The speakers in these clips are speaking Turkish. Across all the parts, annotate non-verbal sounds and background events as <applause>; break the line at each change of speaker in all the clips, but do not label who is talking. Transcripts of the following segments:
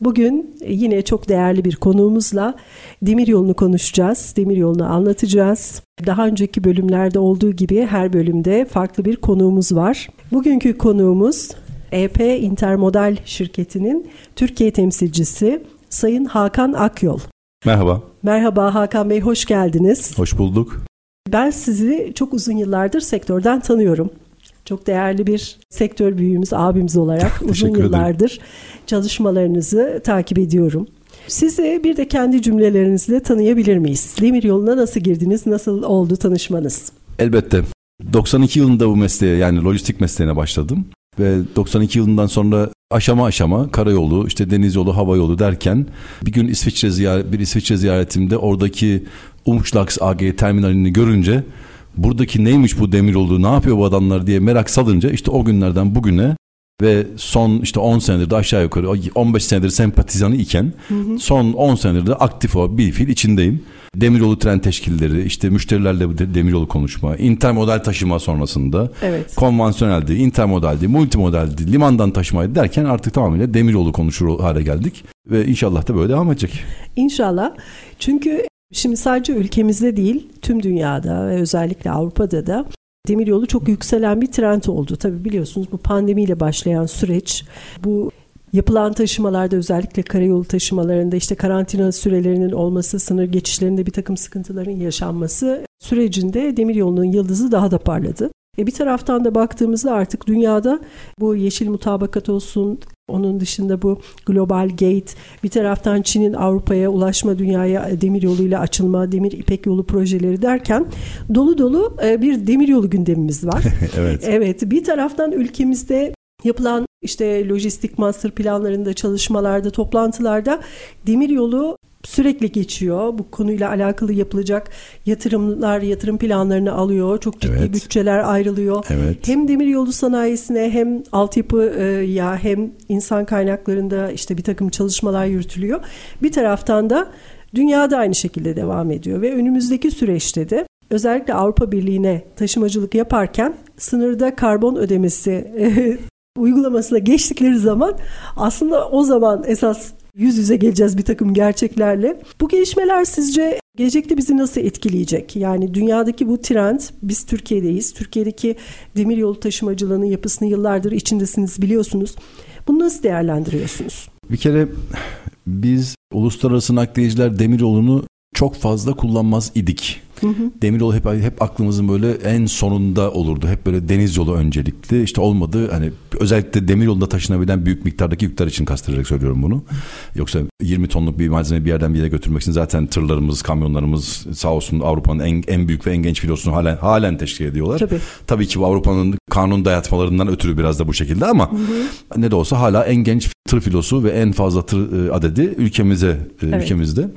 Bugün yine çok değerli bir konuğumuzla demir yolunu konuşacağız, demir yolunu anlatacağız. Daha önceki bölümlerde olduğu gibi her bölümde farklı bir konuğumuz var. Bugünkü konuğumuz EP Intermodal şirketinin Türkiye temsilcisi Sayın Hakan Akyol.
Merhaba.
Merhaba Hakan Bey, hoş geldiniz.
Hoş bulduk.
Ben sizi çok uzun yıllardır sektörden tanıyorum. Çok değerli bir sektör büyüğümüz, abimiz olarak <laughs> uzun yıllardır çalışmalarınızı takip ediyorum. Sizi bir de kendi cümlelerinizle tanıyabilir miyiz? Demir yoluna nasıl girdiniz? Nasıl oldu tanışmanız?
Elbette. 92 yılında bu mesleğe yani lojistik mesleğine başladım. Ve 92 yılından sonra aşama aşama karayolu, işte deniz yolu, hava yolu derken bir gün İsviçre ziyaret, bir İsviçre ziyaretimde oradaki Umschlags AG terminalini görünce buradaki neymiş bu demir yolu, ne yapıyor bu adamlar diye merak salınca işte o günlerden bugüne ve son işte 10 senedir de aşağı yukarı 15 senedir sempatizanı iken hı hı. son 10 senedir de aktif o bir fil içindeyim. Demiryolu tren teşkilleri, işte müşterilerle demiryolu konuşma, intermodal taşıma sonrasında evet. konvansiyoneldi, intermodaldi, multimodaldi, limandan taşımaydı derken artık tamamıyla demiryolu konuşur hale geldik ve inşallah da böyle devam edecek.
İnşallah. Çünkü şimdi sadece ülkemizde değil, tüm dünyada ve özellikle Avrupa'da da demiryolu çok yükselen bir trend oldu. Tabii biliyorsunuz bu pandemiyle başlayan süreç bu Yapılan taşımalarda özellikle karayolu taşımalarında işte karantina sürelerinin olması, sınır geçişlerinde bir takım sıkıntıların yaşanması sürecinde demiryolunun yıldızı daha da parladı. E bir taraftan da baktığımızda artık dünyada bu yeşil mutabakat olsun, onun dışında bu Global Gate, bir taraftan Çin'in Avrupa'ya ulaşma dünyaya demir yoluyla açılma, demir ipek yolu projeleri derken dolu dolu e, bir demir yolu gündemimiz var. <laughs>
evet.
Evet, bir taraftan ülkemizde yapılan işte lojistik master planlarında, çalışmalarda, toplantılarda demir yolu sürekli geçiyor. Bu konuyla alakalı yapılacak yatırımlar, yatırım planlarını alıyor. Çok ciddi evet. bütçeler ayrılıyor.
Evet.
Hem demir yolu sanayisine hem altyapı ya hem insan kaynaklarında işte bir takım çalışmalar yürütülüyor. Bir taraftan da dünyada aynı şekilde devam ediyor ve önümüzdeki süreçte de özellikle Avrupa Birliği'ne taşımacılık yaparken sınırda karbon ödemesi <laughs> uygulamasına geçtikleri zaman aslında o zaman esas yüz yüze geleceğiz bir takım gerçeklerle. Bu gelişmeler sizce gelecekte bizi nasıl etkileyecek? Yani dünyadaki bu trend, biz Türkiye'deyiz. Türkiye'deki demiryolu taşımacılığının yapısını yıllardır içindesiniz biliyorsunuz. Bunu nasıl değerlendiriyorsunuz?
Bir kere biz uluslararası nakliyeciler demiryolunu çok fazla kullanmaz idik. Hı hı. Demiryolu hep hep aklımızın böyle en sonunda olurdu. Hep böyle deniz yolu öncelikli. İşte olmadı hani özellikle demiryolunda taşınabilen büyük miktardaki yükler için kastırarak söylüyorum bunu. Yoksa 20 tonluk bir malzeme bir yerden bir yere götürmek için zaten tırlarımız, kamyonlarımız sağ olsun Avrupa'nın en, en büyük ve en genç filosunu halen halen teşkil ediyorlar.
Tabii.
Tabii ki bu Avrupa'nın kanun dayatmalarından ötürü biraz da bu şekilde ama hı hı. ne de olsa hala en genç tır filosu ve en fazla tır e, adedi ülkemize e, evet. ülkemizde.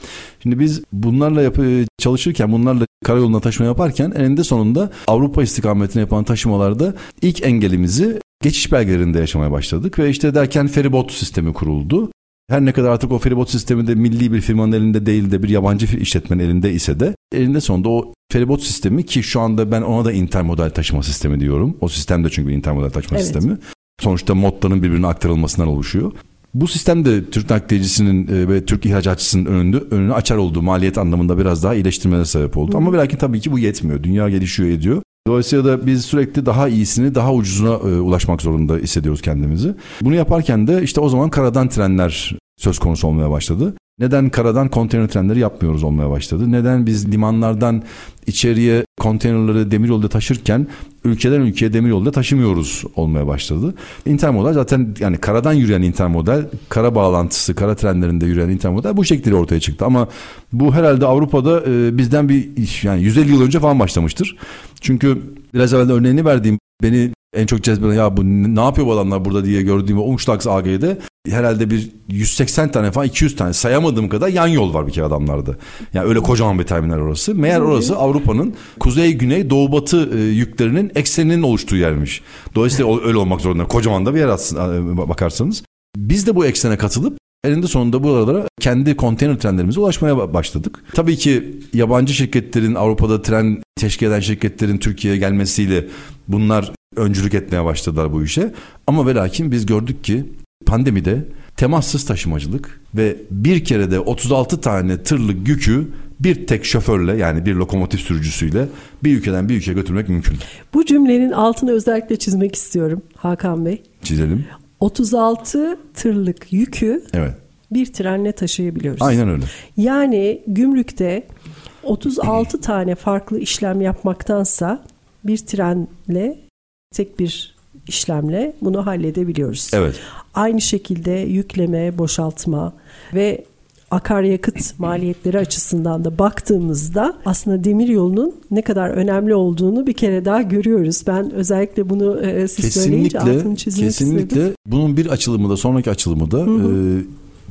Şimdi biz bunlarla yapı, çalışırken bunlarla karayoluna taşıma yaparken eninde sonunda Avrupa istikametine yapan taşımalarda ilk engelimizi geçiş belgelerinde yaşamaya başladık ve işte derken feribot sistemi kuruldu. Her ne kadar artık o feribot sistemi de milli bir firmanın elinde değil de bir yabancı işletmenin elinde ise de elinde sonunda o feribot sistemi ki şu anda ben ona da intermodal taşıma sistemi diyorum. O sistem de çünkü intermodal taşıma evet. sistemi. Sonuçta modların birbirine aktarılmasından oluşuyor. Bu sistem de Türk nakliyecisinin e, ve Türk ihracatçısının önünde önünü açar olduğu maliyet anlamında biraz daha iyileştirmelere sebep oldu. Ama belki tabii ki bu yetmiyor. Dünya gelişiyor ediyor. Dolayısıyla da biz sürekli daha iyisini, daha ucuzuna e, ulaşmak zorunda hissediyoruz kendimizi. Bunu yaparken de işte o zaman karadan trenler söz konusu olmaya başladı. Neden karadan konteyner trenleri yapmıyoruz olmaya başladı? Neden biz limanlardan içeriye konteynerları demiryolda taşırken ülkeden ülkeye demiryolda taşımıyoruz olmaya başladı. Intermodal zaten yani karadan yürüyen intermodal, kara bağlantısı, kara trenlerinde yürüyen intermodal bu şekilde ortaya çıktı. Ama bu herhalde Avrupa'da e, bizden bir yani 150 yıl önce falan başlamıştır. Çünkü biraz evvel örneğini verdiğim beni en çok cezbeden ya bu ne yapıyor bu adamlar burada diye gördüğüm Umschlags AG'de herhalde bir 180 tane falan 200 tane sayamadığım kadar yan yol var bir kere adamlarda. Yani öyle kocaman bir terminal orası. Meğer orası Avrupa'nın kuzey güney doğu batı e, yüklerinin ekseninin oluştuğu yermiş. Dolayısıyla öyle olmak zorunda. Kocaman da bir yer aslında bakarsanız. Biz de bu eksene katılıp Elinde sonunda buralara kendi konteyner trenlerimize ulaşmaya başladık. Tabii ki yabancı şirketlerin Avrupa'da tren teşkil eden şirketlerin Türkiye'ye gelmesiyle bunlar öncülük etmeye başladılar bu işe. Ama ve lakin biz gördük ki pandemide temassız taşımacılık ve bir kere de 36 tane tırlık yükü bir tek şoförle yani bir lokomotif sürücüsüyle bir ülkeden bir ülkeye götürmek mümkün.
Bu cümlenin altını özellikle çizmek istiyorum Hakan Bey.
Çizelim.
36 tırlık yükü
evet.
bir trenle taşıyabiliyoruz.
Aynen öyle.
Yani gümrükte 36 tane farklı işlem yapmaktansa bir trenle tek bir işlemle bunu halledebiliyoruz.
Evet.
Aynı şekilde yükleme, boşaltma ve akaryakıt maliyetleri açısından da baktığımızda aslında demir yolunun ne kadar önemli olduğunu bir kere daha görüyoruz. Ben özellikle bunu e, siz kesinlikle, söyleyince altını çizmek
kesinlikle.
istedim.
Bunun bir açılımı da sonraki açılımı da hı hı. E,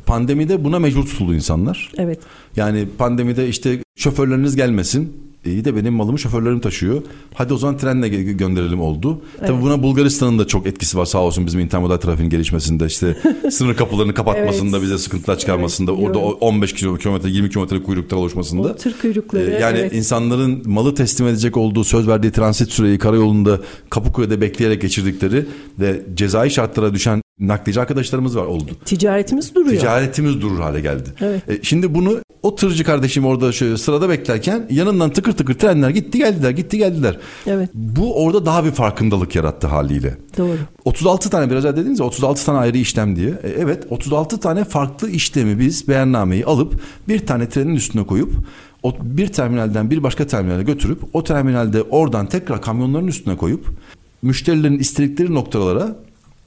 pandemide buna mecbur tutuldu insanlar.
Evet.
Yani pandemide işte şoförleriniz gelmesin İyi de benim malımı şoförlerim taşıyor. Hadi o zaman trenle gönderelim oldu. Evet. Tabii buna Bulgaristan'ın da çok etkisi var sağ olsun bizim intermodal trafiğin gelişmesinde işte <laughs> sınır kapılarını kapatmasında evet. bize sıkıntılar çıkarmasında evet, orada 15 kilometre 20 kilometre kuyruklar oluşmasında. O
tır kuyrukları.
Ee, yani
evet.
insanların malı teslim edecek olduğu söz verdiği transit süreyi karayolunda Kapıkuyu'da bekleyerek geçirdikleri ve cezai şartlara düşen nakliyeci arkadaşlarımız var oldu.
Ticaretimiz duruyor.
Ticaretimiz durur hale geldi.
Evet.
E, şimdi bunu o tırcı kardeşim orada şöyle sırada beklerken yanından tıkır tıkır trenler gitti geldiler gitti geldiler.
Evet.
Bu orada daha bir farkındalık yarattı haliyle.
Doğru.
36 tane biraz önce dediniz ya 36 tane ayrı işlem diye. E, evet 36 tane farklı işlemi biz beyannameyi alıp bir tane trenin üstüne koyup o bir terminalden bir başka terminale götürüp o terminalde oradan tekrar kamyonların üstüne koyup müşterilerin istedikleri noktalara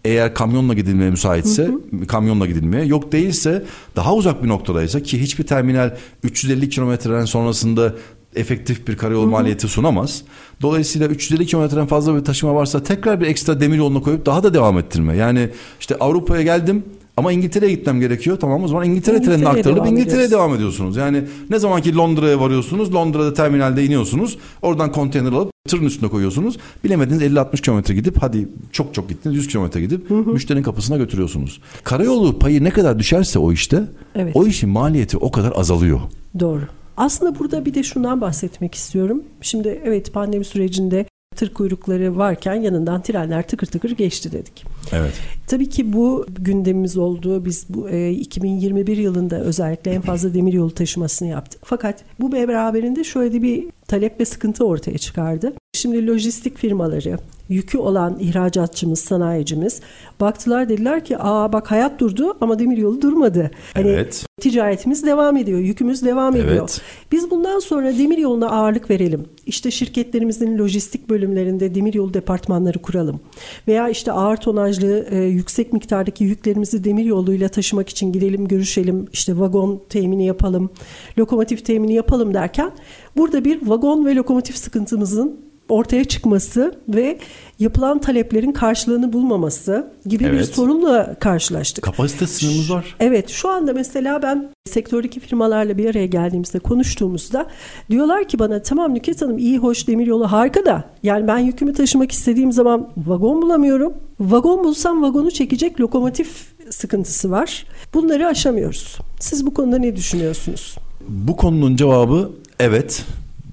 eğer kamyonla gidilmeye müsaitse hı hı. kamyonla gidilmeye yok değilse daha uzak bir noktadaysa ki hiçbir terminal 350 kilometreden sonrasında efektif bir karayol hı hı. maliyeti sunamaz. Dolayısıyla 350 kilometreden fazla bir taşıma varsa tekrar bir ekstra demir yolunu koyup daha da devam ettirme. Yani işte Avrupa'ya geldim ama İngiltere'ye gitmem gerekiyor. Tamam o zaman İngiltere, İngiltere trenine aktarılıp İngiltere'ye devam ediyorsunuz. Yani ne zaman ki Londra'ya varıyorsunuz, Londra'da terminalde iniyorsunuz. Oradan konteyner alıp tırın üstüne koyuyorsunuz. Bilemediniz 50-60 kilometre gidip hadi çok çok gittiniz 100 kilometre gidip hı hı. müşterinin kapısına götürüyorsunuz. Karayolu payı ne kadar düşerse o işte evet. o işin maliyeti o kadar azalıyor.
Doğru. Aslında burada bir de şundan bahsetmek istiyorum. Şimdi evet pandemi sürecinde tır kuyrukları varken yanından trenler tıkır tıkır geçti dedik.
Evet.
Tabii ki bu gündemimiz oldu. Biz bu e, 2021 yılında özellikle en fazla demir yolu taşımasını yaptık. Fakat bu beraberinde şöyle bir talep ve sıkıntı ortaya çıkardı. Şimdi lojistik firmaları, yükü olan ihracatçımız, sanayicimiz baktılar dediler ki aa bak hayat durdu ama demiryolu durmadı. Hani
evet.
ticaretimiz devam ediyor, yükümüz devam ediyor. Evet. Biz bundan sonra demiryoluna ağırlık verelim. İşte şirketlerimizin lojistik bölümlerinde demiryolu departmanları kuralım. Veya işte ağır tonajlı e, yüksek miktardaki yüklerimizi demiryoluyla taşımak için gidelim, görüşelim. İşte vagon temini yapalım, lokomotif temini yapalım derken burada bir vagon ve lokomotif sıkıntımızın ortaya çıkması ve yapılan taleplerin karşılığını bulmaması gibi evet. bir sorunla karşılaştık.
Kapasite sınırımız var.
Evet şu anda mesela ben sektördeki firmalarla bir araya geldiğimizde konuştuğumuzda diyorlar ki bana tamam Nüket Hanım iyi hoş demiryolu harika da yani ben yükümü taşımak istediğim zaman vagon bulamıyorum. Vagon bulsam vagonu çekecek lokomotif sıkıntısı var. Bunları aşamıyoruz. Siz bu konuda ne düşünüyorsunuz?
Bu konunun cevabı evet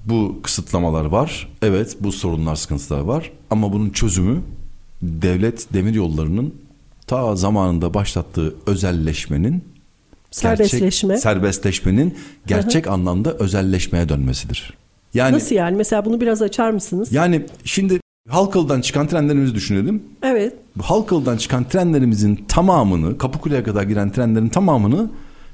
bu kısıtlamalar var. Evet bu sorunlar sıkıntılar var. Ama bunun çözümü devlet demir yollarının ta zamanında başlattığı özelleşmenin
serbestleşme
gerçek, serbestleşmenin gerçek Hı-hı. anlamda özelleşmeye dönmesidir.
Yani Nasıl yani? Mesela bunu biraz açar mısınız?
Yani şimdi Halkalı'dan çıkan trenlerimizi düşünelim.
Evet.
Halkalı'dan çıkan trenlerimizin tamamını, Kapıkule'ye kadar giren trenlerin tamamını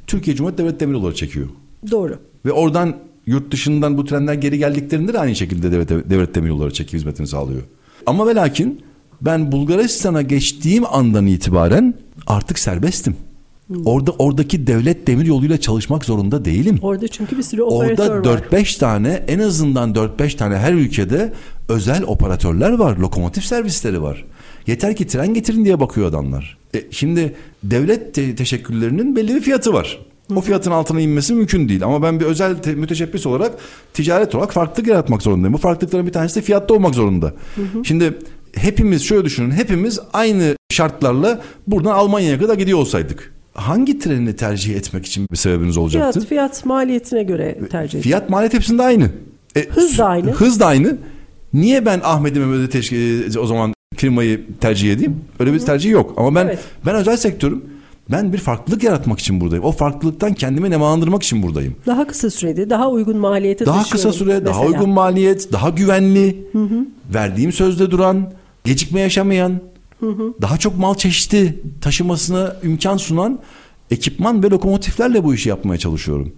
Türkiye Cumhuriyet Devlet Demiryolları çekiyor.
Doğru.
Ve oradan yurt dışından bu trenler geri geldiklerinde de aynı şekilde devlet, devlet demiryolları çeki hizmetini sağlıyor. Ama ve lakin ben Bulgaristan'a geçtiğim andan itibaren artık serbestim. Hmm. Orada oradaki devlet demir yoluyla çalışmak zorunda değilim.
Orada çünkü bir sürü operatör
Orada
var.
4-5 tane en azından 4-5 tane her ülkede özel operatörler var. Lokomotif servisleri var. Yeter ki tren getirin diye bakıyor adamlar. E, şimdi devlet te- teşekkürlerinin belli bir fiyatı var. O fiyatın altına inmesi mümkün değil. Ama ben bir özel te- müteşebbis olarak ticaret olarak farklılık yaratmak zorundayım. Bu farklılıkların bir tanesi de fiyatta olmak zorunda. Şimdi hepimiz şöyle düşünün. Hepimiz aynı şartlarla buradan Almanya'ya kadar gidiyor olsaydık. Hangi treni tercih etmek için bir sebebiniz olacaktı?
Fiyat, fiyat maliyetine göre tercih ediyor.
Fiyat maliyet hepsinde aynı. E,
Hız da aynı.
Hız da aynı. Niye ben Ahmet'i Mehmet'i teşkil, o zaman firmayı tercih edeyim? Öyle bir tercih yok. Ama ben
Evet.
ben özel sektörüm. Ben bir farklılık yaratmak için buradayım. O farklılıktan kendimi nemalandırmak için buradayım.
Daha kısa sürede daha uygun maliyete
Daha kısa süre, daha
mesela.
uygun maliyet, daha güvenli, verdiğim sözde duran, gecikme yaşamayan, daha çok mal çeşidi taşımasına imkan sunan ekipman ve lokomotiflerle bu işi yapmaya çalışıyorum.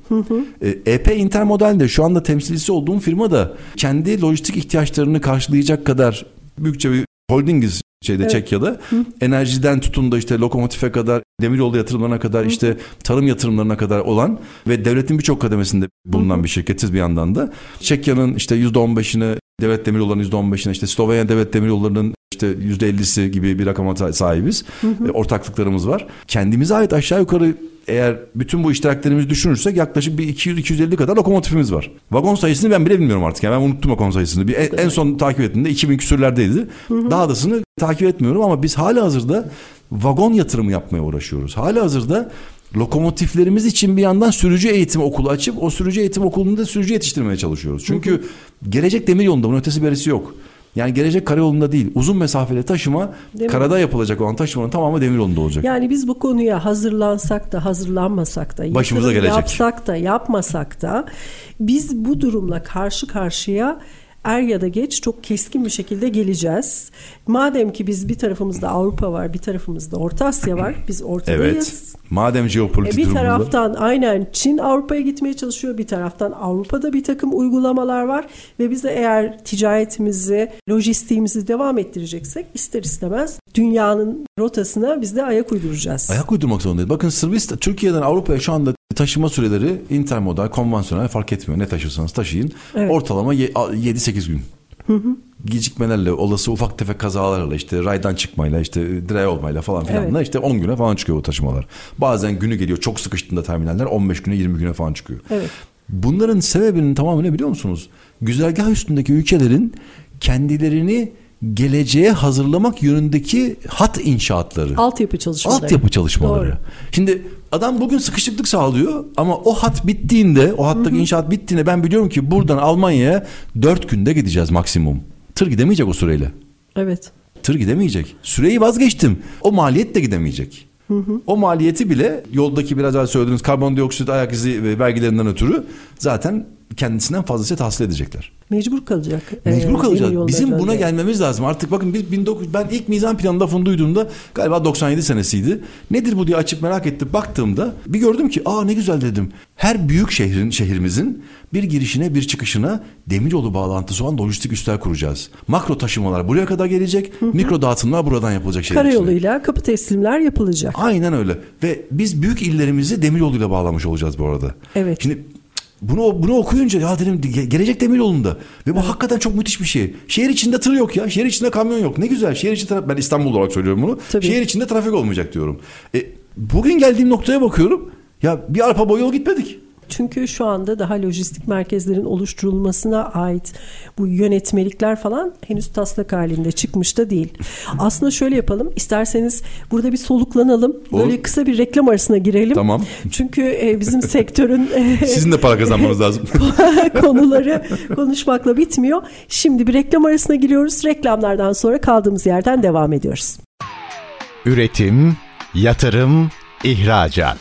E, EP Intermodal de şu anda temsilcisi olduğum firma da kendi lojistik ihtiyaçlarını karşılayacak kadar büyükçe bir holdingiz şeyde
Evet.
Çekya'da. Enerjiden tutun da işte lokomotife kadar, demiryolu yatırımlarına kadar, işte tarım yatırımlarına kadar olan ve devletin birçok kademesinde bulunan bir şirketiz bir yandan da. Çekya'nın işte %15'ini devlet demiryollarının %15'ine işte Slovenya devlet demiryollarının işte %50'si gibi bir rakama sahibiz. E, Ortaklıklarımız var. Kendimize ait aşağı yukarı eğer bütün bu iştiraklerimizi düşünürsek yaklaşık bir 200-250 kadar lokomotifimiz var. Vagon sayısını ben bile bilmiyorum artık. Yani ben unuttum vagon sayısını. Bir, en, en son takip ettiğimde 2000 küsürlerdeydi. Daha dasını takip etmiyorum ama biz hala hazırda vagon yatırımı yapmaya uğraşıyoruz. Hala hazırda lokomotiflerimiz için bir yandan sürücü eğitim okulu açıp o sürücü eğitim okulunda sürücü yetiştirmeye çalışıyoruz. Çünkü gelecek demir yolunda bunun ötesi berisi yok. Yani gelecek karayolunda değil. Uzun mesafeli taşıma
Demir-
karada yapılacak olan taşımanın tamamı demir yolunda olacak.
Yani biz bu konuya hazırlansak da hazırlanmasak da
Başımıza gelecek.
yapsak da yapmasak da biz bu durumla karşı karşıya er ya da geç çok keskin bir şekilde geleceğiz. Madem ki biz bir tarafımızda Avrupa var, bir tarafımızda Orta Asya var. Biz ortadayız.
Evet. Madem
E,
jeopolitik
bir
durumunda.
taraftan aynen Çin Avrupa'ya gitmeye çalışıyor. Bir taraftan Avrupa'da bir takım uygulamalar var. Ve biz de eğer ticaretimizi, lojistiğimizi devam ettireceksek ister istemez dünyanın rotasına biz de ayak uyduracağız.
Ayak uydurmak zorundayız. Bakın Sırbistan, Türkiye'den Avrupa'ya şu anda taşıma süreleri intermodal, konvansiyonel fark etmiyor. Ne taşırsanız taşıyın.
Evet.
Ortalama ye- a- 7-8 gün. Gecikmelerle, olası ufak tefek kazalarla, işte raydan çıkmayla, işte direğe olmayla falan filanla
Evet.
işte 10 güne falan çıkıyor bu taşımalar. Bazen günü geliyor çok sıkıştığında terminaller 15 güne 20 güne falan çıkıyor.
Evet.
Bunların sebebinin tamamı ne biliyor musunuz? Güzergah üstündeki ülkelerin kendilerini geleceğe hazırlamak yönündeki hat inşaatları.
Altyapı çalışmaları.
Altyapı çalışmaları.
Doğru.
Şimdi adam bugün sıkışıklık sağlıyor ama o hat bittiğinde, o hattaki inşaat bittiğinde ben biliyorum ki buradan Almanya'ya 4 günde gideceğiz maksimum. Tır gidemeyecek o süreyle.
Evet.
Tır gidemeyecek. Süreyi vazgeçtim. O maliyet de gidemeyecek. O maliyeti bile yoldaki biraz daha söylediğiniz karbondioksit ayak izi ve vergilerinden ötürü zaten kendisinden fazlasıyla tahsil edecekler.
Mecbur kalacak.
Mecbur
Ee, yolları
Bizim buna
dönmeye.
gelmemiz lazım. Artık bakın biz 19 ben ilk mizan planı lafını duyduğumda galiba 97 senesiydi. Nedir bu diye açıp merak ettim. Baktığımda bir gördüm ki aa ne güzel dedim. Her büyük şehrin şehrimizin bir girişine bir çıkışına demiryolu bağlantısı olan lojistik üsler kuracağız. Makro taşımalar buraya kadar gelecek. Mikro dağıtımlar buradan yapılacak.
Karayoluyla kapı teslimler yapılacak.
Aynen öyle. Ve biz büyük illerimizi demiryoluyla bağlamış olacağız bu arada.
Evet.
Şimdi bunu bunu okuyunca ya dedim ge- gelecek demir yolunda. Ve bu hakikaten çok müthiş bir şey. Şehir içinde tır yok ya. Şehir içinde kamyon yok. Ne güzel. Şehir içinde tra- ben İstanbul olarak söylüyorum bunu.
Tabii.
Şehir içinde trafik olmayacak diyorum. E, bugün geldiğim noktaya bakıyorum. Ya bir arpa boyu yol gitmedik.
Çünkü şu anda daha lojistik merkezlerin oluşturulmasına ait bu yönetmelikler falan henüz taslak halinde çıkmış da değil. <laughs> Aslında şöyle yapalım. İsterseniz burada bir soluklanalım.
Olur.
Böyle kısa bir reklam arasına girelim.
Tamam.
Çünkü e, bizim <laughs> sektörün e,
Sizin de para kazanmanız lazım. <laughs>
konuları konuşmakla bitmiyor. Şimdi bir reklam arasına giriyoruz. Reklamlardan sonra kaldığımız yerden devam ediyoruz.
Üretim, yatırım, ihracat.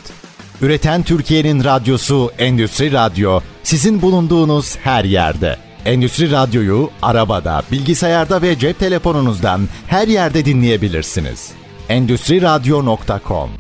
Üreten Türkiye'nin radyosu Endüstri Radyo sizin bulunduğunuz her yerde. Endüstri Radyo'yu arabada, bilgisayarda ve cep telefonunuzdan her yerde dinleyebilirsiniz. Endüstri Radyo.com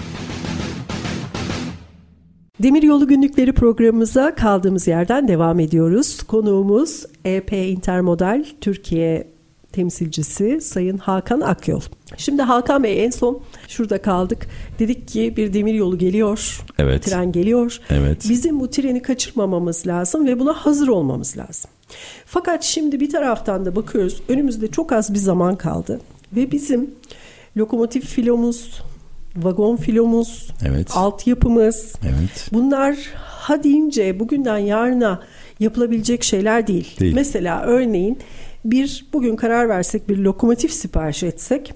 Demiryolu Günlükleri programımıza kaldığımız yerden devam ediyoruz. Konuğumuz EP Intermodal Türkiye temsilcisi Sayın Hakan Akyol. Şimdi Hakan Bey en son şurada kaldık. Dedik ki bir demir yolu geliyor.
Evet.
Tren geliyor.
Evet.
Bizim bu treni kaçırmamamız lazım ve buna hazır olmamız lazım. Fakat şimdi bir taraftan da bakıyoruz önümüzde çok az bir zaman kaldı ve bizim lokomotif filomuz, vagon filomuz,
Evet.
altyapımız
Evet.
bunlar ha deyince bugünden yarına yapılabilecek şeyler değil.
Değil.
Mesela örneğin bir bugün karar versek bir lokomotif sipariş etsek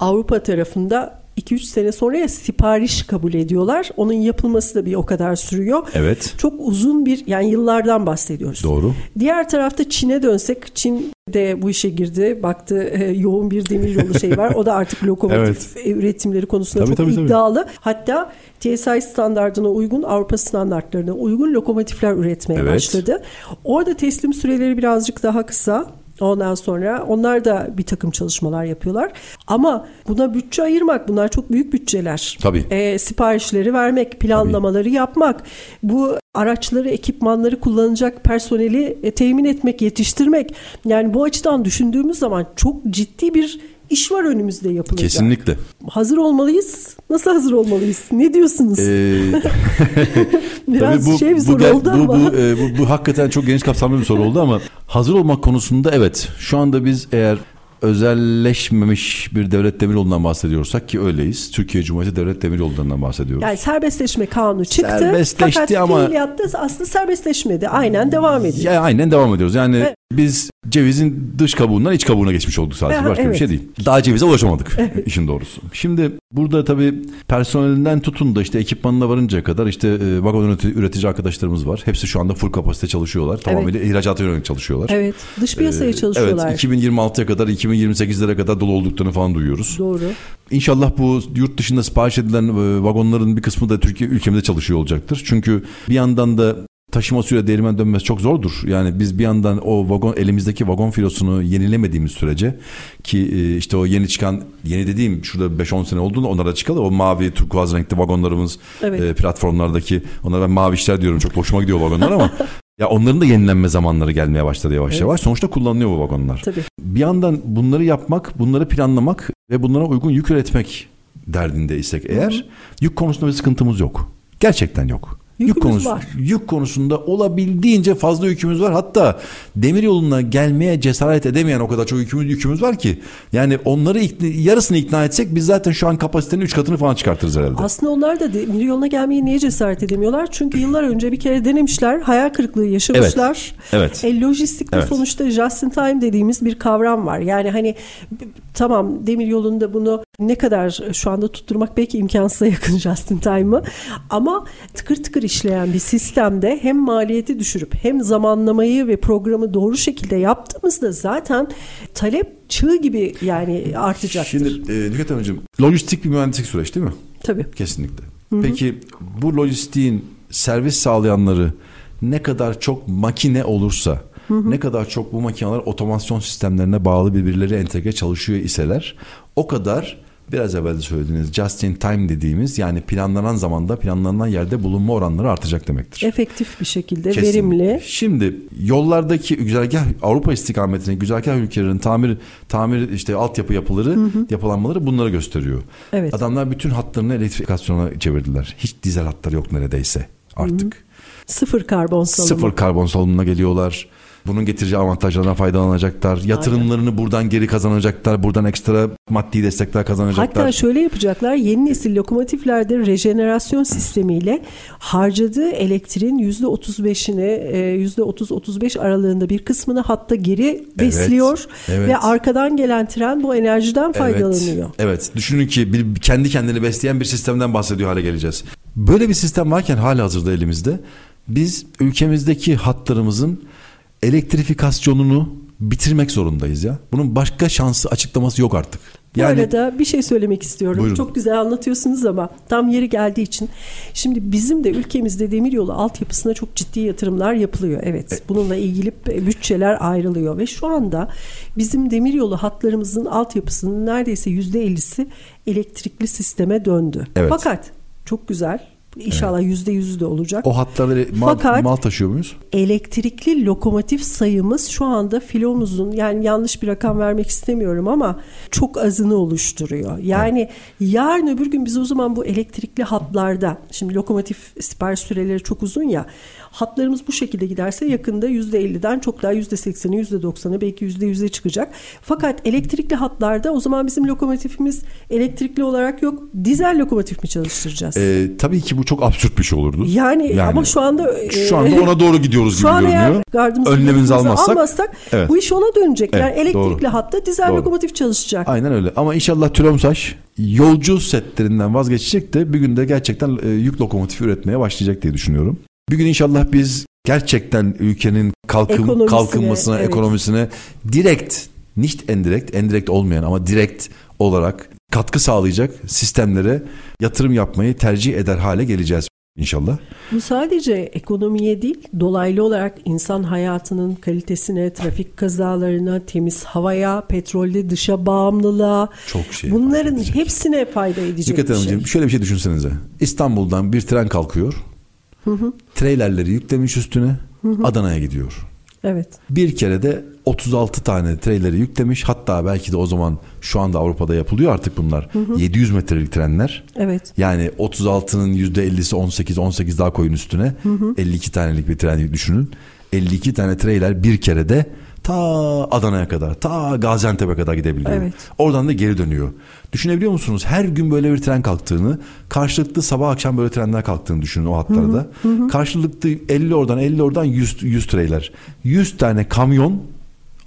Avrupa tarafında 2-3 sene sonraya sipariş kabul ediyorlar. Onun yapılması da bir o kadar sürüyor.
Evet.
Çok uzun bir yani yıllardan bahsediyoruz.
Doğru.
Diğer tarafta Çin'e dönsek Çin de bu işe girdi. Baktı e, yoğun bir demir yolu şey var. O da artık <laughs> lokomotif üretimleri konusunda
Tabii,
çok
tabii, tabii.
iddialı. Hatta TSI standartına uygun, Avrupa standartlarına uygun lokomotifler üretmeye
Evet.
başladı. Orada teslim süreleri birazcık daha kısa. Ondan sonra onlar da bir takım çalışmalar yapıyorlar. Ama buna bütçe ayırmak bunlar çok büyük bütçeler.
Tabii.
E, siparişleri vermek, planlamaları yapmak, bu araçları, ekipmanları kullanacak personeli e, temin etmek, yetiştirmek. Yani bu açıdan düşündüğümüz zaman çok ciddi bir iş var önümüzde yapılacak.
Kesinlikle.
Hazır olmalıyız. Nasıl hazır olmalıyız? Ne diyorsunuz?
Ee, <laughs>
Biraz
Tabii bu,
şey bir soru
bu,
oldu
bu,
ama.
Bu, e, bu, bu hakikaten çok geniş kapsamlı bir soru oldu ama hazır olmak konusunda evet. Şu anda biz eğer özelleşmemiş bir devlet demiryolundan bahsediyorsak ki öyleyiz. Türkiye Cumhuriyeti Devlet Demiryollarından bahsediyoruz.
Yani serbestleşme kanunu çıktı.
Serbestleşti
fakat
ama-
fiiliyatta aslında serbestleşmedi. Aynen devam ediyor.
Ya aynen devam ediyoruz. Yani
Evet.
Biz cevizin dış kabuğundan iç kabuğuna geçmiş olduk sadece.
Aha,
Başka bir
evet.
şey değil. Daha cevize ulaşamadık <laughs> işin doğrusu. Şimdi burada tabii personelinden tutun da işte ekipmanına varıncaya kadar işte e, vagon üretici, arkadaşlarımız var. Hepsi şu anda full kapasite çalışıyorlar. Tamamıyla ihracata yönelik çalışıyorlar.
Evet. Dış piyasaya
Ee,
çalışıyorlar.
Evet 2026'ya kadar 2028'lere kadar dolu olduklarını falan duyuyoruz.
Doğru.
İnşallah bu yurt dışında sipariş edilen e, vagonların bir kısmı da Türkiye ülkemizde çalışıyor olacaktır. Çünkü bir yandan da taşıma sürede değirmen dönmesi çok zordur. Yani biz bir yandan o vagon elimizdeki vagon filosunu yenilemediğimiz sürece ki e, işte o yeni çıkan yeni dediğim şurada 5-10 sene olduğunda onlara da çıkalı o mavi turkuaz renkli vagonlarımız
Evet.
e, platformlardaki onlara ben mavi işler diyorum çok hoşuma gidiyor vagonlar ama <laughs> ya onların da yenilenme zamanları gelmeye başladı yavaş
Evet.
yavaş. Sonuçta kullanılıyor bu vagonlar.
Tabii.
Bir yandan bunları yapmak, bunları planlamak ve bunlara uygun yük üretmek derdindeysek eğer yük konusunda bir sıkıntımız yok. Gerçekten yok.
Yükümüz
yük konusu,
var.
Yük konusunda olabildiğince fazla yükümüz var. Hatta demir yoluna gelmeye cesaret edemeyen o kadar çok yükümüz, yükümüz var ki. Yani onları ikna- yarısını ikna etsek biz zaten şu an kapasitenin 3 katını falan çıkartırız herhalde.
Aslında onlar da demir yoluna gelmeye niye cesaret edemiyorlar? Çünkü yıllar önce bir kere denemişler, hayal kırıklığı yaşamışlar.
Evet.
E, lojistikte
Evet.
sonuçta just in time dediğimiz bir kavram var. Yani hani tamam demir yolunda bunu ne kadar şu anda tutturmak belki imkansıza yakın <laughs> just in time'ı ama tıkır tıkır işleyen bir sistemde hem maliyeti düşürüp hem zamanlamayı ve programı doğru şekilde yaptığımızda zaten talep çığ gibi yani artacaktır.
Şimdi e, Nükhet Hanımcığım lojistik bir mühendislik süreç değil mi?
Tabii.
Kesinlikle. Peki bu lojistiğin servis sağlayanları ne kadar çok makine olursa, ne kadar çok bu makineler otomasyon sistemlerine bağlı birbirleri entegre çalışıyor iseler, o kadar biraz evvel de söylediğiniz just in time dediğimiz yani planlanan zamanda planlanan yerde bulunma oranları artacak demektir.
Efektif bir şekilde,
Kesinlikle.
verimli.
Şimdi yollardaki güzergah Avrupa istikametine güzergah ülkelerinin tamir tamir işte altyapı yapıları, yapılanmaları bunları gösteriyor.
Evet.
Adamlar bütün hatlarını elektrifikasyona çevirdiler. Hiç dizel hatları yok neredeyse artık.
Sıfır karbon salımı.
Sıfır karbon salınımına geliyorlar. Bunun getireceği avantajlarına faydalanacaklar. Yatırımlarını buradan geri kazanacaklar. Buradan ekstra maddi destekler kazanacaklar.
Hatta şöyle yapacaklar. Yeni nesil lokomotiflerde rejenerasyon sistemiyle harcadığı elektriğin %35'ini e, %30-35 aralığında bir kısmını hatta geri besliyor
evet.
ve arkadan gelen tren bu enerjiden faydalanıyor.
Evet, evet. Düşünün ki bir, kendi kendini besleyen bir sistemden bahsediyor hale geleceğiz. Böyle bir sistem varken hala hazırda elimizde biz ülkemizdeki hatlarımızın elektrifikasyonunu bitirmek zorundayız ya. Bunun başka şansı açıklaması yok artık.
Bu arada bir şey söylemek istiyorum.
Buyurun.
Çok güzel anlatıyorsunuz ama tam yeri geldiği için. Şimdi bizim de ülkemizde demiryolu altyapısına çok ciddi yatırımlar yapılıyor.
E-
Evet. Bununla ilgili bütçeler ayrılıyor ve şu anda bizim demiryolu hatlarımızın altyapısının neredeyse %50'si elektrikli sisteme döndü.
Evet.
Fakat çok güzel İnşallah yüzde yüzü de olacak.
O hatları mal, Fakat, mal taşıyor muyuz?
Elektrikli lokomotif sayımız şu anda filomuzun yani yanlış bir rakam vermek istemiyorum ama çok azını oluşturuyor. Yani evet. yarın öbür gün biz o zaman bu elektrikli hatlarda şimdi lokomotif sipariş süreleri çok uzun ya hatlarımız bu şekilde giderse yakında %50'den çok daha %80'i %90'ı belki %100'e çıkacak. Fakat elektrikli hatlarda o zaman bizim lokomotifimiz elektrikli olarak yok. Dizel lokomotif mi çalıştıracağız?
Ee, tabii ki bu çok absürt bir şey olurdu.
Yani, yani ama şu anda
şu anda ona doğru gidiyoruz gibi görünüyor. Önlemimizi almazsak,
almazsak evet. bu iş ona dönecek. Evet, yani elektrikli doğru. hatta dizel doğru. lokomotif çalışacak.
Aynen öyle. Ama inşallah Türomsaş yolcu setlerinden vazgeçecek de bir günde gerçekten e, yük lokomotif üretmeye başlayacak diye düşünüyorum. Bir gün inşallah biz gerçekten ülkenin kalkın, ekonomisine, kalkınmasına, evet. ekonomisine direkt, nicht endirekt, endirekt olmayan ama direkt olarak katkı sağlayacak sistemlere yatırım yapmayı tercih eder hale geleceğiz inşallah.
Bu sadece ekonomiye değil, dolaylı olarak insan hayatının kalitesine, trafik kazalarına, temiz havaya, petrolde dışa bağımlılığa, çok şey bunların hepsine fayda edecek
Dikkat bir şey. Şöyle bir şey düşünsenize. İstanbul'dan bir tren kalkıyor. Hı hı. Treylerleri yüklemiş üstüne Adana'ya gidiyor.
Evet.
Bir kere de 36 tane treyleri yüklemiş. Hatta belki de o zaman şu anda Avrupa'da yapılıyor artık bunlar. Hı hı. 700 metrelik trenler.
Evet.
Yani 36'nın %50'si 18, 18 daha koyun üstüne. Hı hı. 52 tanelik bir tren düşünün. 52 tane treyler bir kere de ta Adana'ya kadar, ta Gaziantep'e kadar gidebiliyor. Evet. Oradan da geri dönüyor. Düşünebiliyor musunuz? Her gün böyle bir tren kalktığını, karşılıklı sabah akşam böyle trenler kalktığını düşünün o hatlarda. Hı hı. Karşılıklı 50 oradan 50 oradan 100 100 treyler. 100 tane kamyon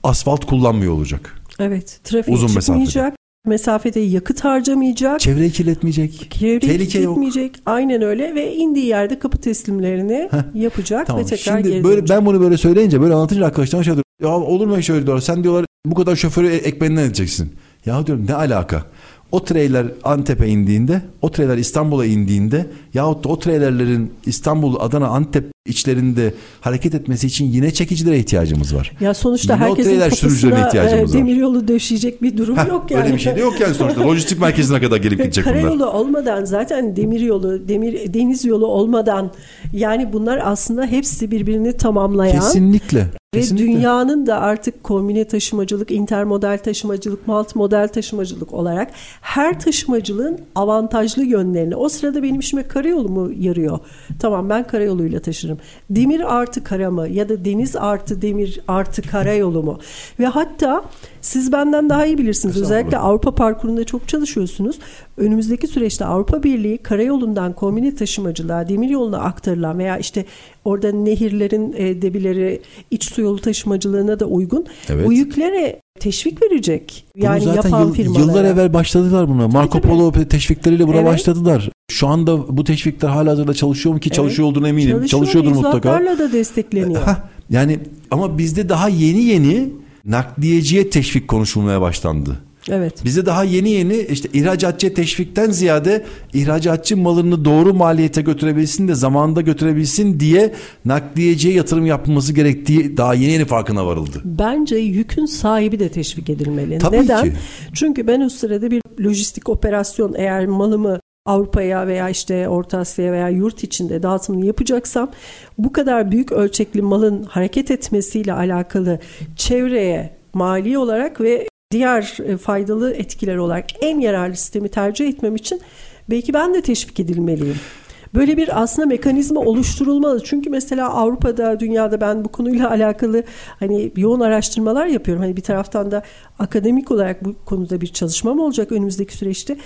asfalt kullanmıyor olacak.
Evet. Trafik Uzun çıkmayacak. Mesafede mesafede yakıt harcamayacak.
Çevreyi kirletmeyecek.
Çevreyi Tehlike kirletmeyecek. Yok. Aynen öyle ve indiği yerde kapı teslimlerini Heh. yapacak tamam. ve tekrar Şimdi
geri böyle dönecek. ben bunu böyle söyleyince böyle anlatınca arkadaşlar şey. Ya olur mu şöyle diyorlar. Sen diyorlar bu kadar şoförü ekmeğinden edeceksin. Ya diyorum ne alaka? O treyler Antep'e indiğinde, o treyler İstanbul'a indiğinde yahut da o treylerlerin İstanbul, Adana, Antep içlerinde hareket etmesi için yine çekicilere ihtiyacımız var.
Ya sonuçta yine herkesin kapısına ihtiyacımız e, demir yolu döşeyecek bir durum Heh, yok yani.
Öyle bir şey de yok yani sonuçta. Lojistik merkezine kadar gelip <laughs> gidecek
bunlar. Karayolu olmadan zaten demir yolu, demir deniz yolu olmadan yani bunlar aslında hepsi birbirini tamamlayan.
Kesinlikle.
Ve Kesinlikle. dünyanın da artık kombine taşımacılık, intermodal taşımacılık, multimodal taşımacılık olarak her taşımacılığın avantajlı yönlerini. O sırada benim işime karayolu mu yarıyor? Tamam ben karayoluyla taşırım. Demir artı kara mı ya da deniz artı demir artı karayolu mu? Ve hatta siz benden daha iyi bilirsiniz. Özellikle Avrupa parkurunda çok çalışıyorsunuz. Önümüzdeki süreçte Avrupa Birliği karayolundan kombine taşımacılığa, demir yoluna aktarılan veya işte orada nehirlerin e, debileri iç su yolu taşımacılığına da uygun. Evet. Bu yüklere teşvik verecek. Yani zaten yapan yıl, firmalara.
Yıllar evvel başladılar buna. Marco Polo teşvikleriyle buna evet. başladılar. Şu anda bu teşvikler hala hazırda çalışıyor mu ki evet. çalışıyor olduğuna eminim. Çalışıyor, Çalışıyordur mutlaka.
da destekleniyor. Ha,
yani ama bizde daha yeni yeni nakliyeciye teşvik konuşulmaya başlandı.
Evet.
Bize daha yeni yeni işte ihracatçı teşvikten ziyade ihracatçı malını doğru maliyete götürebilsin de zamanında götürebilsin diye nakliyeciye yatırım yapılması gerektiği daha yeni yeni farkına varıldı.
Bence yükün sahibi de teşvik edilmeli. Tabii Neden? Ki. Çünkü ben o sırada bir lojistik operasyon eğer malımı Avrupa'ya veya işte Orta Asya'ya veya yurt içinde dağıtımını yapacaksam bu kadar büyük ölçekli malın hareket etmesiyle alakalı çevreye mali olarak ve diğer e, faydalı etkiler olarak en yararlı sistemi tercih etmem için belki ben de teşvik edilmeliyim. Böyle bir aslında mekanizma oluşturulmalı. Çünkü mesela Avrupa'da, dünyada ben bu konuyla <laughs> alakalı hani yoğun araştırmalar yapıyorum. Hani bir taraftan da akademik olarak bu konuda bir çalışmam olacak önümüzdeki süreçte.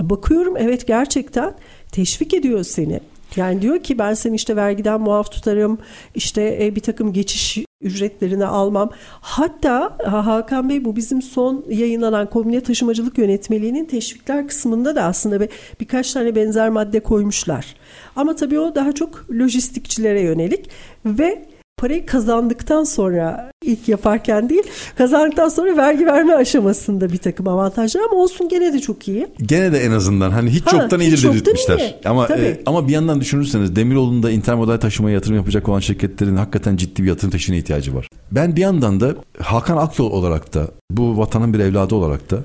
Bakıyorum evet gerçekten teşvik ediyor seni. Yani diyor ki ben seni işte vergiden muaf tutarım, işte e, bir takım geçiş ücretlerini almam. Hatta Hakan Bey bu bizim son yayınlanan kombine taşımacılık yönetmeliğinin teşvikler kısmında da aslında bir, birkaç tane benzer madde koymuşlar. Ama tabii o daha çok lojistikçilere yönelik ve parayı kazandıktan sonra ilk yaparken değil kazandıktan sonra vergi verme aşamasında bir takım avantajlar ama olsun gene de çok iyi.
Gene de en azından hani hiç ha, çoktan iyidir dedirtmişler. Iyi. Ama e, ama bir yandan düşünürseniz Demiroğlu'nda intermodal taşımaya yatırım yapacak olan şirketlerin hakikaten ciddi bir yatırım teşviğine ihtiyacı var. Ben bir yandan da Hakan Akyol olarak da bu vatanın bir evladı olarak da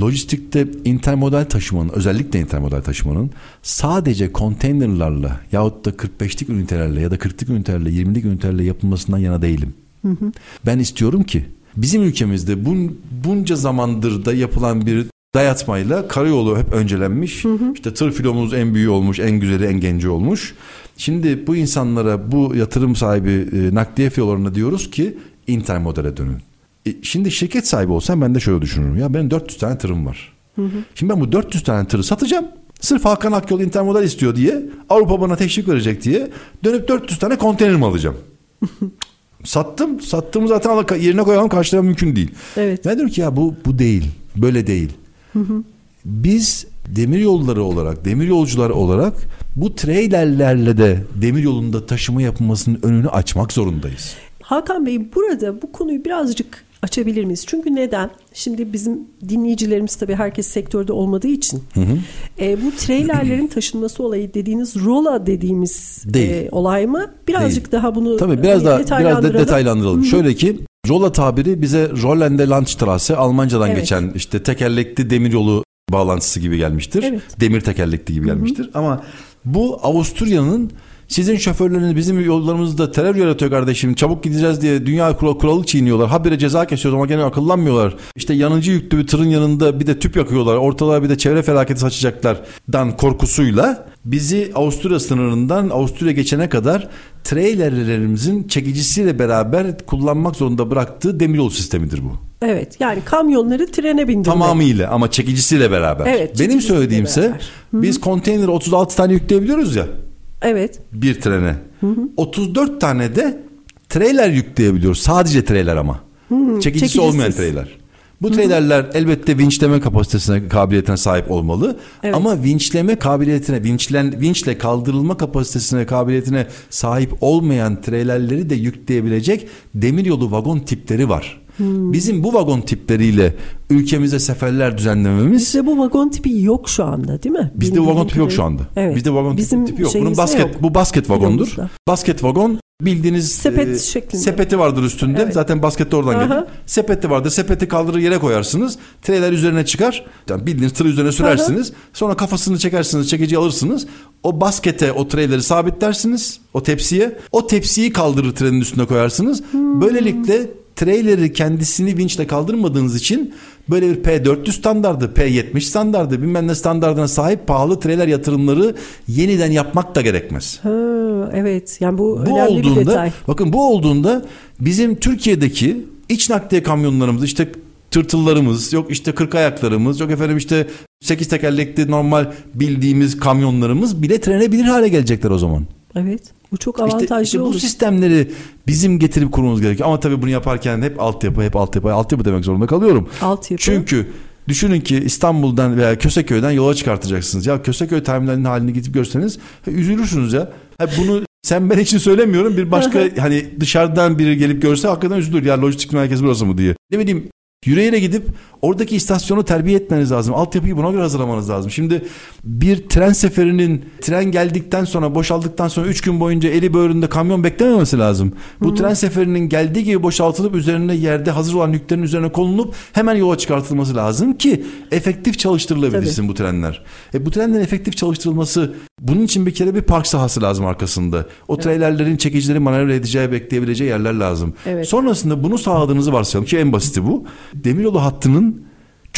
lojistikte intermodal taşımanın özellikle intermodal taşımanın sadece konteynerlarla yahut da 45'lik ünitelerle ya da 40'lık ünitelerle 20'lik ünitelerle yapılmasından yana değilim. Hı hı. Ben istiyorum ki bizim ülkemizde bun, bunca zamandır da yapılan bir dayatmayla karayolu hep öncelenmiş. Hı hı. İşte tır filomuz en büyüğü olmuş, en güzeli, en genci olmuş. Şimdi bu insanlara, bu yatırım sahibi e, nakliye fiyolarına diyoruz ki intermodale dönün. E, şimdi şirket sahibi olsam ben de şöyle düşünürüm. Ya benim 400 tane tırım var. Hı hı. Şimdi ben bu 400 tane tırı satacağım. Sırf Hakan Akyol intermodal istiyor diye Avrupa bana teşvik verecek diye dönüp 400 tane konteyner mi alacağım? Sattım. Sattığımı zaten yerine koyalım karşılamam mümkün değil. Evet. Ben diyorum ki ya bu bu değil. Böyle değil. Hı hı. Biz demir yolları olarak, demir yolcular olarak bu treylerlerle de demir yolunda taşıma yapılmasının önünü açmak zorundayız.
Hakan Bey burada bu konuyu birazcık açabilir miyiz? Çünkü neden? Şimdi bizim dinleyicilerimiz tabii herkes sektörde olmadığı için hı hı. E, bu trailerlerin <clears throat> taşınması olayı dediğiniz rola dediğimiz E, olay mı? Birazcık Değil. daha bunu
tabii biraz daha biraz da detaylandıralım. Hı. Şöyle ki Rola tabiri bize Rollende Landstraße Almancadan evet. geçen işte tekerlekli demiryolu bağlantısı gibi gelmiştir. Evet. Demir tekerlekli gibi gelmiştir. Hı hı. Ama bu Avusturya'nın sizin şoförleriniz bizim yollarımızda terör yaratıyor kardeşim. Çabuk gideceğiz diye dünya kural, kuralı çiğniyorlar. Habire ceza kesiyoruz ama gene akıllanmıyorlar. İşte yanıcı yüklü bir tırın yanında bir de tüp yakıyorlar. Ortalığa bir de çevre felaketi saçacaklar. Dan korkusuyla bizi Avusturya sınırından Avusturya geçene kadar trailerlerimizin çekicisiyle beraber kullanmak zorunda bıraktığı demiryolu sistemidir bu.
Evet yani kamyonları trene bindirmek.
Tamamıyla ama çekicisiyle beraber. Evet, Benim söylediğimse beraber. biz konteyner 36 tane yükleyebiliyoruz ya.
Evet.
Bir trene. Hı hı. 34 tane de trailer yükleyebiliyoruz. Sadece trailer ama. Hı hı. Çekicisi Çekicisiz. olmayan trailer. Bu trailerler elbette vinçleme kapasitesine, kabiliyetine sahip olmalı. Evet. Ama vinçleme kabiliyetine, vinçlen, vinçle kaldırılma kapasitesine, kabiliyetine sahip olmayan trailerleri de yükleyebilecek demiryolu vagon tipleri var. Hmm. Bizim bu vagon tipleriyle ülkemize seferler düzenlememiz.
Bizde bu vagon tipi yok şu anda değil mi?
Bizde vagon tipi yok şu anda. Evet. Bizde vagon Bizim tipi yok. Bunun basket yok. bu basket vagondur. Basket vagon bildiğiniz
sepet e, şeklinde.
sepeti vardır üstünde. Evet. Zaten basket de oradan gelir. Sepeti vardır. Sepeti kaldırır yere koyarsınız. Trailer üzerine çıkar. Yani bildiğiniz tır üzerine sürersiniz. Aha. Sonra kafasını çekersiniz, çekici alırsınız. O baskete o traileri sabitlersiniz o tepsiye. O tepsiyi kaldırır trenin üstüne koyarsınız. Hmm. Böylelikle trailer'i kendisini vinçle kaldırmadığınız için böyle bir P400 standardı, P70 standardı bilmem ne standardına sahip pahalı trailer yatırımları yeniden yapmak da gerekmez.
Ha, evet yani bu, bu önemli olduğunda, bir detay.
Bakın bu olduğunda bizim Türkiye'deki iç nakliye kamyonlarımız işte tırtıllarımız, yok işte kırk ayaklarımız, yok efendim işte sekiz tekerlekli normal bildiğimiz kamyonlarımız bile trene bilir hale gelecekler o zaman.
Evet. Bu çok avantajlı
işte, işte
olur.
Bu sistemleri bizim getirip kurmamız gerekiyor. Ama tabii bunu yaparken hep altyapı, hep altyapı, altyapı demek zorunda kalıyorum.
Altyapı.
Çünkü Düşünün ki İstanbul'dan veya Köseköy'den yola çıkartacaksınız. Ya Köseköy terminalinin halini gidip görseniz üzülürsünüz ya. bunu sen ben için söylemiyorum. Bir başka <laughs> hani dışarıdan biri gelip görse hakikaten üzülür. Ya lojistik merkezi burası mı diye. Ne bileyim Yüreğine gidip oradaki istasyonu terbiye etmeniz lazım. Altyapıyı buna göre hazırlamanız lazım. Şimdi bir tren seferinin tren geldikten sonra boşaldıktan sonra 3 gün boyunca eli böğründe kamyon beklememesi lazım. Bu Hı-hı. tren seferinin geldiği gibi boşaltılıp üzerine yerde hazır olan yüklerin üzerine konulup hemen yola çıkartılması lazım ki efektif çalıştırılabilsin Tabii. bu trenler. E, bu trenlerin efektif çalıştırılması bunun için bir kere bir park sahası lazım arkasında. O evet. trailerlerin çekicileri manevra edeceği bekleyebileceği yerler lazım. Evet. Sonrasında bunu sağladığınızı varsayalım ki en basiti bu. Demiryolu hattının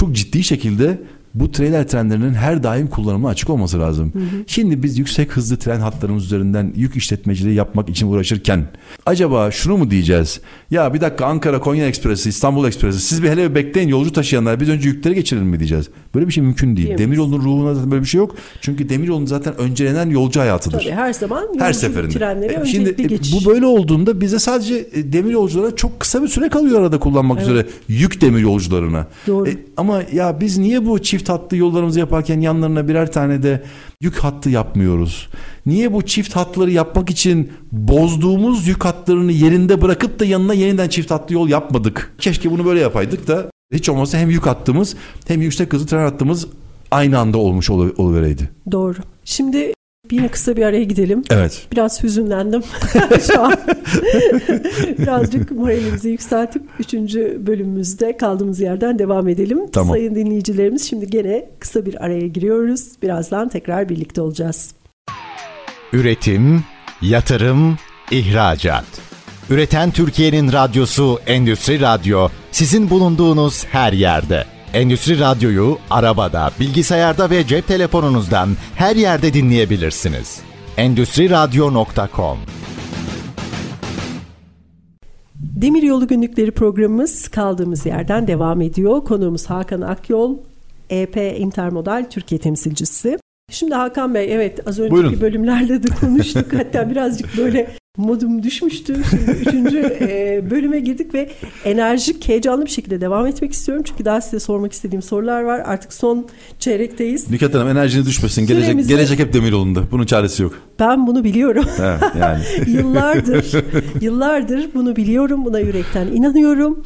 çok ciddi şekilde bu trailer trenlerinin her daim kullanımına açık olması lazım. Hı hı. Şimdi biz yüksek hızlı tren hatlarımız üzerinden yük işletmeciliği yapmak için uğraşırken acaba şunu mu diyeceğiz? Ya bir dakika Ankara Konya Ekspresi, İstanbul Ekspresi siz bir hele bir bekleyin yolcu taşıyanlar biz önce yükleri geçirelim mi diyeceğiz? Böyle bir şey mümkün değil. Demiryolunun ruhuna zaten böyle bir şey yok. Çünkü demiryolun zaten öncelenen yolcu hayatıdır.
Tabii her zaman her seferinde. trenleri e, Şimdi e, geçiş.
bu böyle olduğunda bize sadece e, demir yolculara çok kısa bir süre kalıyor arada kullanmak evet. üzere yük demir yolcularına. Doğru. E, ama ya biz niye bu çift hatlı yollarımızı yaparken yanlarına birer tane de yük hattı yapmıyoruz? Niye bu çift hatları yapmak için bozduğumuz yük hatlarını yerinde bırakıp da yanına yeniden çift hatlı yol yapmadık? Keşke bunu böyle yapaydık da hiç olmazsa hem yük hattımız hem yüksek hızlı tren hattımız aynı anda olmuş oluvereydi.
Doğru. Şimdi Yine kısa bir araya gidelim.
Evet.
Biraz hüzünlendim <laughs> şu an. Birazcık moralimizi yükseltip 3. bölümümüzde kaldığımız yerden devam edelim.
Tamam.
Sayın dinleyicilerimiz şimdi gene kısa bir araya giriyoruz. Birazdan tekrar birlikte olacağız.
Üretim, yatırım, ihracat. Üreten Türkiye'nin radyosu Endüstri Radyo sizin bulunduğunuz her yerde. Endüstri Radyo'yu arabada, bilgisayarda ve cep telefonunuzdan her yerde dinleyebilirsiniz. Endüstri Radyo.com
Demiryolu Günlükleri programımız kaldığımız yerden devam ediyor. Konuğumuz Hakan Akyol, EP Intermodal Türkiye temsilcisi. Şimdi Hakan Bey evet az önceki
Buyurun.
bölümlerde de konuştuk. Hatta birazcık böyle modum düşmüştü. Şimdi üçüncü e, bölüme girdik ve enerjik, heyecanlı bir şekilde devam etmek istiyorum. Çünkü daha size sormak istediğim sorular var. Artık son çeyrekteyiz.
Nükhet Hanım enerjiniz düşmesin. Gelecek,
Süremizi-
gelecek hep demir yolunda. Bunun çaresi yok.
Ben bunu biliyorum.
He, yani. <laughs>
yıllardır, yıllardır bunu biliyorum. Buna yürekten inanıyorum.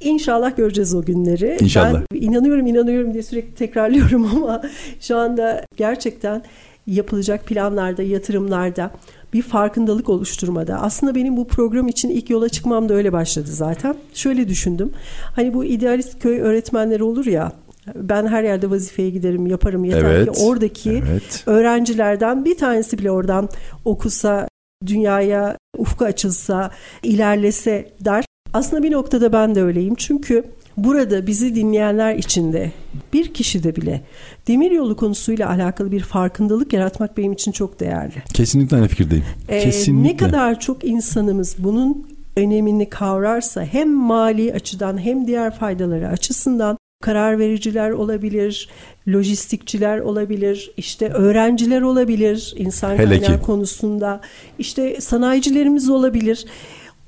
İnşallah göreceğiz o günleri.
İnşallah.
Ben inanıyorum inanıyorum diye sürekli tekrarlıyorum <laughs> ama şu anda gerçekten yapılacak planlarda, yatırımlarda bir farkındalık oluşturmada. Aslında benim bu program için ilk yola çıkmam da öyle başladı zaten. Şöyle düşündüm. Hani bu idealist köy öğretmenleri olur ya. Ben her yerde vazifeye giderim, yaparım yeter
Evet.
ki oradaki
Evet.
öğrencilerden bir tanesi bile oradan okusa, dünyaya ufku açılsa, ilerlese der. Aslında bir noktada ben de öyleyim. Çünkü burada bizi dinleyenler içinde bir kişide bile demiryolu konusuyla alakalı bir farkındalık yaratmak benim için çok değerli.
Kesinlikle aynı fikirdeyim.
Ee,
Kesinlikle.
ne kadar çok insanımız bunun önemini kavrarsa hem mali açıdan hem diğer faydaları açısından karar vericiler olabilir, lojistikçiler olabilir, işte öğrenciler olabilir insan kaynağı konusunda, işte sanayicilerimiz olabilir.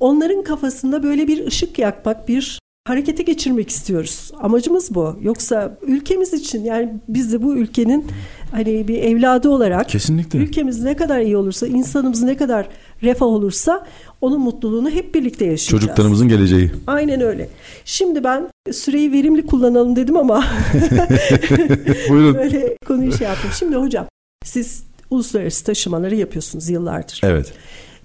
Onların kafasında böyle bir ışık yakmak, bir harekete geçirmek istiyoruz. Amacımız bu. Yoksa ülkemiz için yani biz de bu ülkenin hani bir evladı olarak
Kesinlikle.
ülkemiz ne kadar iyi olursa, insanımız ne kadar refah olursa onun mutluluğunu hep birlikte yaşayacağız.
Çocuklarımızın geleceği.
Aynen öyle. Şimdi ben süreyi verimli kullanalım dedim ama <laughs>
Buyurun.
böyle konuyu şey yaptım. Şimdi hocam siz uluslararası taşımaları yapıyorsunuz yıllardır.
Evet.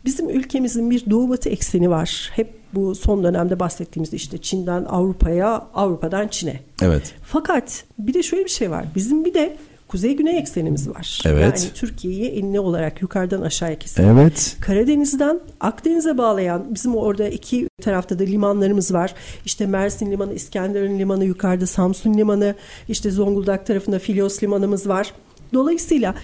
Bizim ülkemizin bir doğu batı ekseni var. Hep bu son dönemde bahsettiğimizde işte Çin'den Avrupa'ya, Avrupa'dan Çin'e.
Evet.
Fakat bir de şöyle bir şey var. Bizim bir de kuzey-güney eksenimiz var.
Evet.
Yani Türkiye'yi enine olarak yukarıdan aşağıya kesen.
Evet.
Karadeniz'den Akdeniz'e bağlayan bizim orada iki tarafta da limanlarımız var. İşte Mersin Limanı, İskenderun Limanı, yukarıda Samsun Limanı, işte Zonguldak tarafında Filos Limanımız var. Dolayısıyla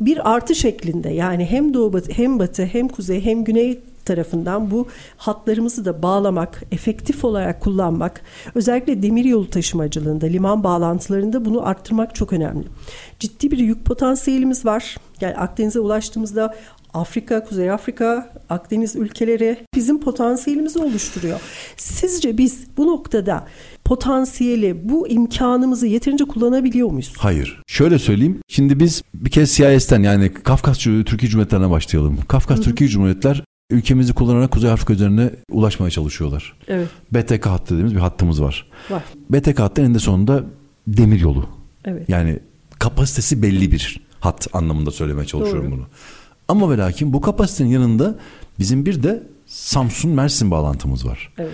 bir artı şeklinde yani hem doğu batı, hem batı hem kuzey hem güney tarafından bu hatlarımızı da bağlamak, efektif olarak kullanmak, özellikle demiryolu taşımacılığında, liman bağlantılarında bunu arttırmak çok önemli. Ciddi bir yük potansiyelimiz var. Yani Akdeniz'e ulaştığımızda Afrika, Kuzey Afrika, Akdeniz ülkeleri bizim potansiyelimizi oluşturuyor. Sizce biz bu noktada potansiyeli, bu imkanımızı yeterince kullanabiliyor muyuz?
Hayır. Şöyle söyleyeyim. Şimdi biz bir kez CIS'ten yani Kafkas Türkiye Cumhuriyetlerine başlayalım. Kafkas Türkiye Cumhuriyetler ülkemizi kullanarak Kuzey Afrika üzerine ulaşmaya çalışıyorlar.
Evet,
BTK hattı dediğimiz bir hattımız var.
var.
BTK hattı eninde sonunda demir yolu.
Evet.
Yani kapasitesi belli bir hat anlamında söylemeye çalışıyorum
Doğru.
bunu. Ama ve lakin bu kapasitenin yanında bizim bir de Samsun Mersin bağlantımız var.
Evet.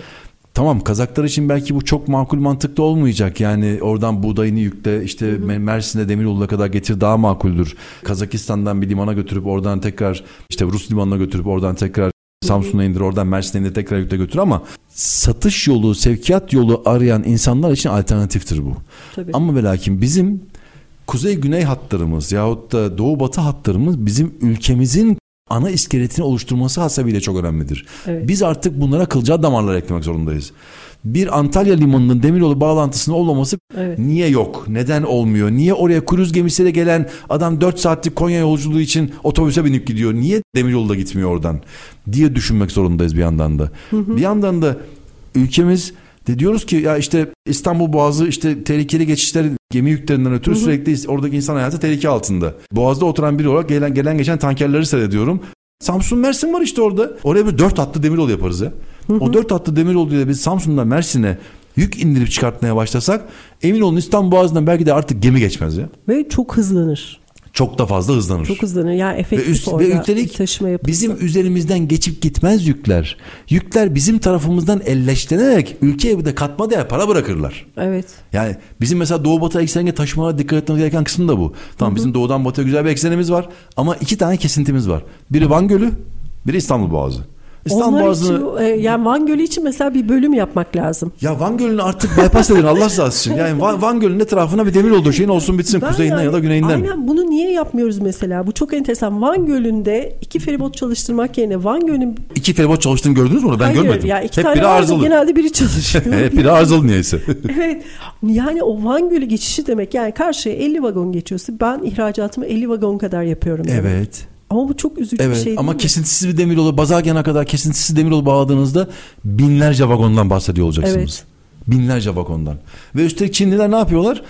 Tamam Kazaklar için belki bu çok makul mantıklı olmayacak. Yani oradan buğdayını yükle işte Me- Mersin'e Demiryolu'na kadar getir daha makuldür. Kazakistan'dan bir limana götürüp oradan tekrar işte Rus limanına götürüp oradan tekrar Samsun'a indir oradan Mersin'e indir tekrar yükle götür ama satış yolu sevkiyat yolu arayan insanlar için alternatiftir bu.
Tabii.
Ama ve lakin bizim kuzey güney hatlarımız yahut da doğu batı hatlarımız bizim ülkemizin ana iskeletini oluşturması hasebiyle çok önemlidir.
Evet.
Biz artık bunlara kılcal damarlar eklemek zorundayız. Bir Antalya limanının demiryolu bağlantısının olmaması
Evet.
niye yok? Neden olmuyor? Niye oraya kruz gemisiyle gelen adam 4 saatlik Konya yolculuğu için otobüse binip gidiyor? Niye demiryolu da gitmiyor oradan? diye düşünmek zorundayız bir yandan da. Bir yandan da ülkemiz de diyoruz ki ya işte İstanbul Boğazı işte tehlikeli geçişler gemi yüklerinden ötürü sürekli oradaki insan hayatı tehlike altında. Boğaz'da oturan biri olarak gelen gelen geçen tankerleri seyrediyorum. Samsun Mersin var işte orada. Oraya bir dört hatlı demiryolu yaparız ya. O dört hatlı demiryolu ile biz Samsun'dan Mersin'e yük indirip çıkartmaya başlasak emin olun İstanbul Boğazı'ndan belki de artık gemi geçmez ya.
Ve çok hızlanır.
Çok da fazla hızlanır.
Çok hızlanır. Yani efektif
ve, üst, ve üstelik
taşıma yapılsa.
bizim üzerimizden geçip gitmez yükler. Yükler bizim tarafımızdan elleştirenerek ülkeye bir de katma değer para bırakırlar.
Evet.
Yani bizim mesela doğu batı eksenine taşımalara dikkat etmemiz gereken kısım da bu. Tamam bizim doğudan batıya güzel bir eksenimiz var ama iki tane kesintimiz var. Biri Van Gölü, biri İstanbul Boğazı. İstanbul
Onlar
Boğazı'nı
için, e, yani Van Gölü için mesela bir bölüm yapmak lazım.
ya Van Gölü'nü artık bypass edin Allah rızası için. Yani Van, Van Gölü'nün etrafına bir demir olduğu şeyin olsun bitsin
Ben
kuzeyinden
yani-
ya da güneyinden.
Aynen bunu niye yapmıyoruz mesela? Bu çok enteresan. Van Gölü'nde iki feribot çalıştırmak yerine Van Gölü'nün
İki feribot çalıştığını gördünüz mü onu? Ben
Hayır,
görmedim.
Ya iki
Hep
tane
biri arızalı.
Genelde biri çalışıyor. <laughs>
Hep biri arızalı niyeyse. <laughs>
evet. Yani o Van Gölü geçişi demek. Yani karşıya 50 vagon geçiyorsa ben ihracatımı 50 vagon kadar yapıyorum. demek.
evet.
Ama bu çok üzücü
Evet
bir şey
ama
değil mi?
kesintisiz bir demiryolu Bazargen'e kadar kesintisiz demiryolu bağladığınızda binlerce vagondan bahsediyor olacaksınız.
Evet.
Binlerce vagondan. Ve üstelik Çinliler ne yapıyorlar?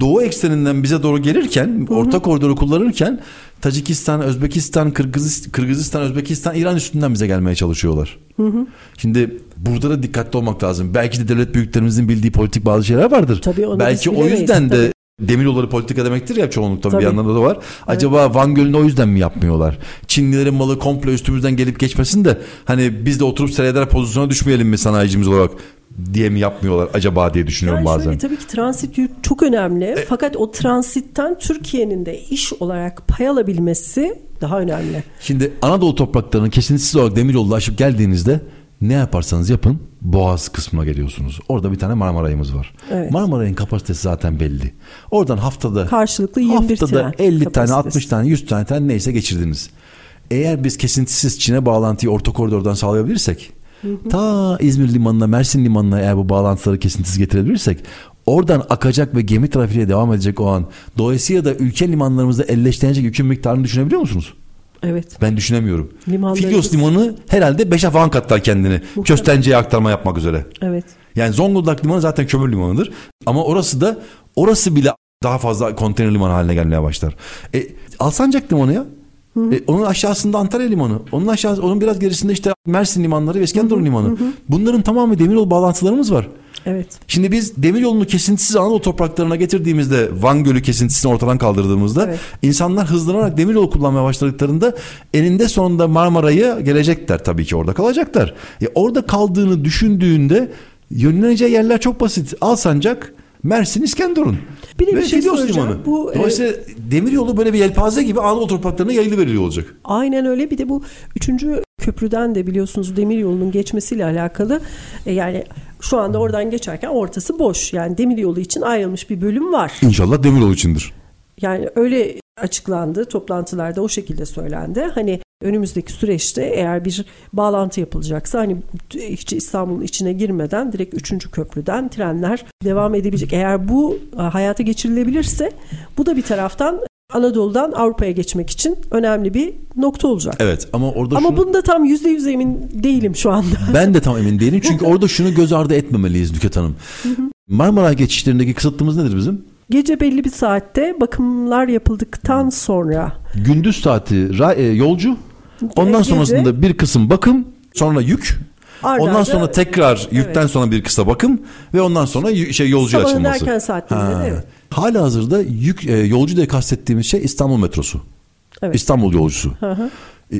Doğu ekseninden bize doğru gelirken, orta koridoru kullanırken Tacikistan, Özbekistan, Kırgızistan, Kırgızistan, Özbekistan, İran üstünden bize gelmeye çalışıyorlar. Şimdi burada da dikkatli olmak lazım. Belki de devlet büyüklerimizin bildiği politik bazı şeyler vardır.
Tabii onu
Belki o yüzden de. Demir yolları politika demektir ya çoğunlukla
Tabii.
bir yandan da var. Acaba Van Gölü'nü o yüzden mi yapmıyorlar? Çinlilerin malı komple üstümüzden gelip geçmesin de hani biz de oturup seyreder pozisyona düşmeyelim mi sanayicimiz olarak diye mi yapmıyorlar acaba diye düşünüyorum
Yani
bazen.
şöyle tabii ki transit yük çok önemli. Fakat o transitten Türkiye'nin de iş olarak pay alabilmesi daha önemli.
Şimdi Anadolu topraklarının kesintisiz olarak demiryolunu aşıp geldiğinizde ne yaparsanız yapın Boğaz kısmına geliyorsunuz. Orada bir tane Marmaray'ımız var.
Evet.
Marmaray'ın kapasitesi zaten belli. Oradan haftada
Karşılıklı 21
haftada
tren
50 tane
kapasitesi.
60 tane 100 tane tren neyse geçirdiniz. Eğer biz kesintisiz Çin'e bağlantıyı orta koridordan sağlayabilirsek ta İzmir limanına Mersin limanına eğer bu bağlantıları kesintisiz getirebilirsek oradan akacak ve gemi trafiğe devam edecek o an dolayısıyla da ülke limanlarımızda elleştirecek yükün miktarını düşünebiliyor musunuz?
Evet.
Ben düşünemiyorum.
Limanlarımız-
Filyos limanı herhalde 5'e falan katlar kendini. Köstence'ye aktarma yapmak üzere.
Evet.
Yani Zonguldak limanı zaten kömür limanıdır. Ama orası da orası bile daha fazla konteyner limanı haline gelmeye başlar. E, Alsancak limanı ya. E, onun aşağısında Antalya limanı. Onun aşağısı onun biraz gerisinde işte Mersin limanları ve İskenderun limanı. Bunların tamamı demiryolu bağlantılarımız var.
Evet.
Şimdi biz demiryolunu kesintisiz Anadolu topraklarına getirdiğimizde Van Gölü kesintisini ortadan kaldırdığımızda
Evet.
insanlar hızlanarak demiryolu kullanmaya başladıklarında eninde sonunda Marmara'ya gelecekler tabii ki orada kalacaklar. E orada kaldığını düşündüğünde yönleneceği yerler çok basit. Alsancak, Mersin, İskenderun.
Bir de bir
Ve
şey
Filos
soracağım.
limanı.
Bu, e,
Dolayısıyla demiryolu böyle bir yelpaze gibi Anadolu topraklarına yayılı veriliyor olacak.
Aynen öyle. Bir de bu üçüncü köprüden de biliyorsunuz demir yolunun geçmesiyle alakalı. E, yani şu anda oradan geçerken ortası boş. Yani demir yolu için ayrılmış bir bölüm var.
İnşallah demiryolu içindir.
Yani öyle açıklandı. Toplantılarda o şekilde söylendi. Hani önümüzdeki süreçte eğer bir bağlantı yapılacaksa hani hiç İstanbul'un içine girmeden direkt 3. köprüden trenler devam edebilecek. Eğer bu hayata geçirilebilirse bu da bir taraftan Anadolu'dan Avrupa'ya geçmek için önemli bir nokta olacak.
Evet ama orada
Ama
şunu-
bunda tam yüzde yüz emin değilim şu anda. <laughs>
Ben de tam emin değilim. Çünkü orada şunu göz ardı etmemeliyiz Nüket Hanım. Marmara geçişlerindeki kısıtlığımız nedir bizim?
Gece belli bir saatte bakımlar yapıldıktan sonra
Gündüz saati e, yolcu. Ondan
Gece-
sonrasında bir kısım bakım, sonra yük.
Arda
ondan sonra tekrar yükten
Evet.
sonra bir kısa bakım ve ondan sonra şey
Sabahın
açılması.
erken saatlerinde de evet.
Hala hazırda yük e, yolcu diye kastettiğimiz şey İstanbul metrosu.
Evet.
İstanbul yolcusu.
Hı hı.
E,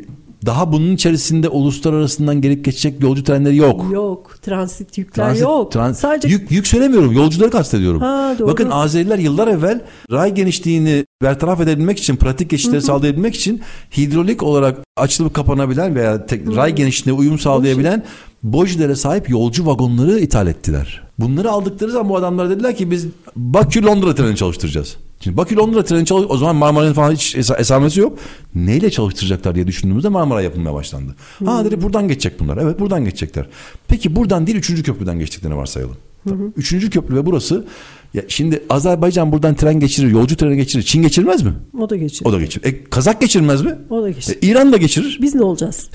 Daha bunun içerisinde uluslararasından gelip geçecek yolcu trenleri yok.
Yok. Transit yükler
Transit-
yok.
tran-
Sadece
yük, yük söylemiyorum. Yolcuları kastediyorum.
Ha, doğru.
Bakın Azeriler yıllar evvel ray genişliğini bertaraf edebilmek için, pratik geçişleri sağlayabilmek için hidrolik olarak açılıp kapanabilen veya tek, ray genişliğine uyum sağlayabilen bojilere sahip yolcu vagonları ithal ettiler. Bunları aldıkları zaman bu adamlar dediler ki biz Bakü Londra treni çalıştıracağız. Şimdi Bakü Londra treni çalış o zaman Marmara'nın falan hiç esa- esamesi yok. Neyle çalıştıracaklar diye düşündüğümüzde Marmara yapılmaya başlandı. Ha dedi buradan geçecek bunlar. Evet buradan geçecekler. Peki buradan değil üçüncü köprüden geçtiklerini varsayalım. Tamam. Üçüncü köprü ve burası ya şimdi Azerbaycan buradan tren geçirir, yolcu treni geçirir. Çin geçirmez mi?
o da geçiyor.
O da geçirir. E, Kazak geçirmez mi?
O da
E,
geçiyor.
İran da geçirir.
Biz ne olacağız?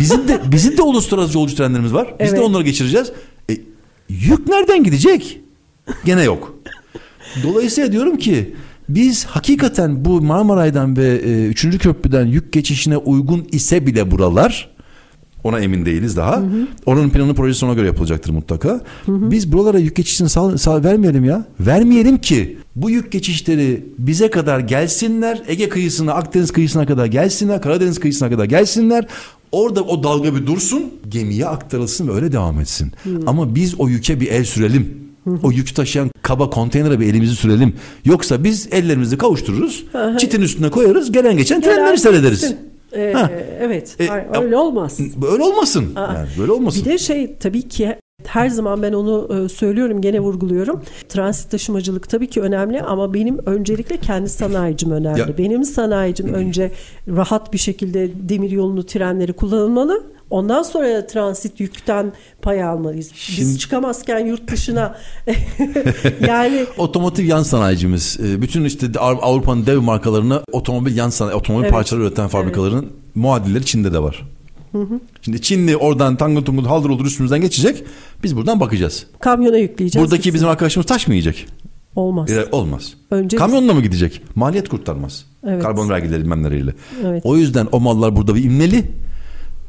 Bizim de bizim de uluslararası yolcu trenlerimiz var. Biz de
Evet.
onları geçireceğiz. E, yük nereden gidecek? Gene yok. Dolayısıyla diyorum ki biz hakikaten bu Marmaray'dan ve e, 3. köprüden yük geçişine uygun ise bile buralar ona emin değiliz daha. Onun planı projesi ona göre yapılacaktır mutlaka. Biz buralara yük geçişini sağ, sağ- vermeyelim ya. Vermeyelim ki Bu yük geçişleri bize kadar gelsinler. Ege kıyısına, Akdeniz kıyısına kadar gelsinler. Karadeniz kıyısına kadar gelsinler. Orada o dalga bir dursun, gemiye aktarılsın ve öyle devam etsin. Ama biz o yüke bir el sürelim. O yükü taşıyan kaba konteynere bir elimizi sürelim. Yoksa biz ellerimizi kavuştururuz. çitin üstüne koyarız. Gelen geçen trenleri seyrederiz.
Ee,
Ha.
evet.
E,
öyle olmaz.
Böyle olmasın. Yani böyle olmasın.
Bir de şey tabii ki her zaman ben onu e, söylüyorum gene vurguluyorum. Transit taşımacılık tabii ki önemli ama benim öncelikle kendi sanayicim önemli.
Ya-
Benim sanayicim <clears throat> önce rahat bir şekilde demir yolunu trenleri kullanılmalı. Ondan sonra transit yükten pay almalıyız.
Şimdi-
Biz çıkamazken yurt dışına <laughs> yani
Otomotiv yan sanayicimiz. e, Bütün işte Av- Avrupa'nın dev markalarına otomobil yan sanayi, otomobil
Evet.
parçaları üreten fabrikaların muadilleri Çin'de de var. Şimdi Çinli oradan tangıl tungul haldır olur üstümüzden geçecek. Biz buradan bakacağız.
kamyona yükleyeceğiz.
Buradaki
gitsin.
bizim arkadaşımız taş mı yiyecek?
olmaz.
E, Olmaz.
Önce biz-
Kamyonla mı gidecek? Maliyet kurtarmaz.
Evet.
Karbon vergileri bilmemleriyle.
Evet.
O yüzden o mallar burada bir inmeli.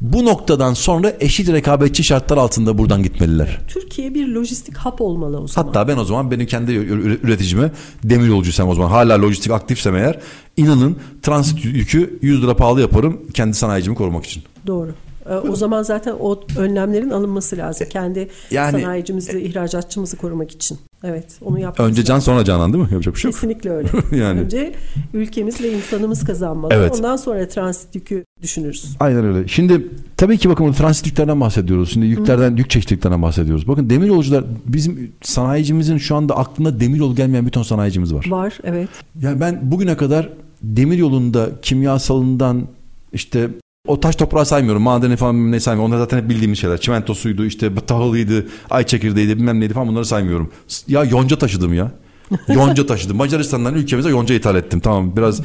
Bu noktadan sonra eşit rekabetçi şartlar altında buradan gitmeliler.
Türkiye bir lojistik hap olmalı o zaman.
Hatta ben o zaman benim kendi üreticime demir yolcuysam o zaman hala lojistik aktifsem eğer inanın transit yükü 100 lira pahalı yaparım kendi sanayicimi korumak için.
Doğru. Ee, O zaman zaten o önlemlerin alınması lazım. Kendi
Yani-
sanayicimizi, ihracatçımızı korumak için. Evet, onu yapmak
Önce can sonra canan değil mi? Yapacak bir şey yok.
Kesinlikle öyle. <laughs>
Yani.
Önce ülkemiz ve insanımız kazanmalı.
Evet.
Ondan sonra transit yükü düşünürüz.
Aynen öyle. Şimdi tabii ki bakın transit yüklerden bahsediyoruz. Şimdi yüklerden, yük çeşitliliklerinden bahsediyoruz. Bakın demir yolcular bizim sanayicimizin şu anda aklına demir yolu gelmeyen bir ton sanayicimiz var.
Var, evet.
Yani ben bugüne kadar demir yolunda kimyasalından işte o taş toprağı saymıyorum. Madeni falan ne saymıyorum. Onlar zaten hep bildiğimiz şeyler. Çimentosuydu, işte tahılıydı, ay çekirdeğiydi, bilmem neydi falan bunları saymıyorum. Ya yonca taşıdım ya. <laughs> Yonca taşıdım. Macaristan'dan ülkemize yonca ithal ettim. Tamam biraz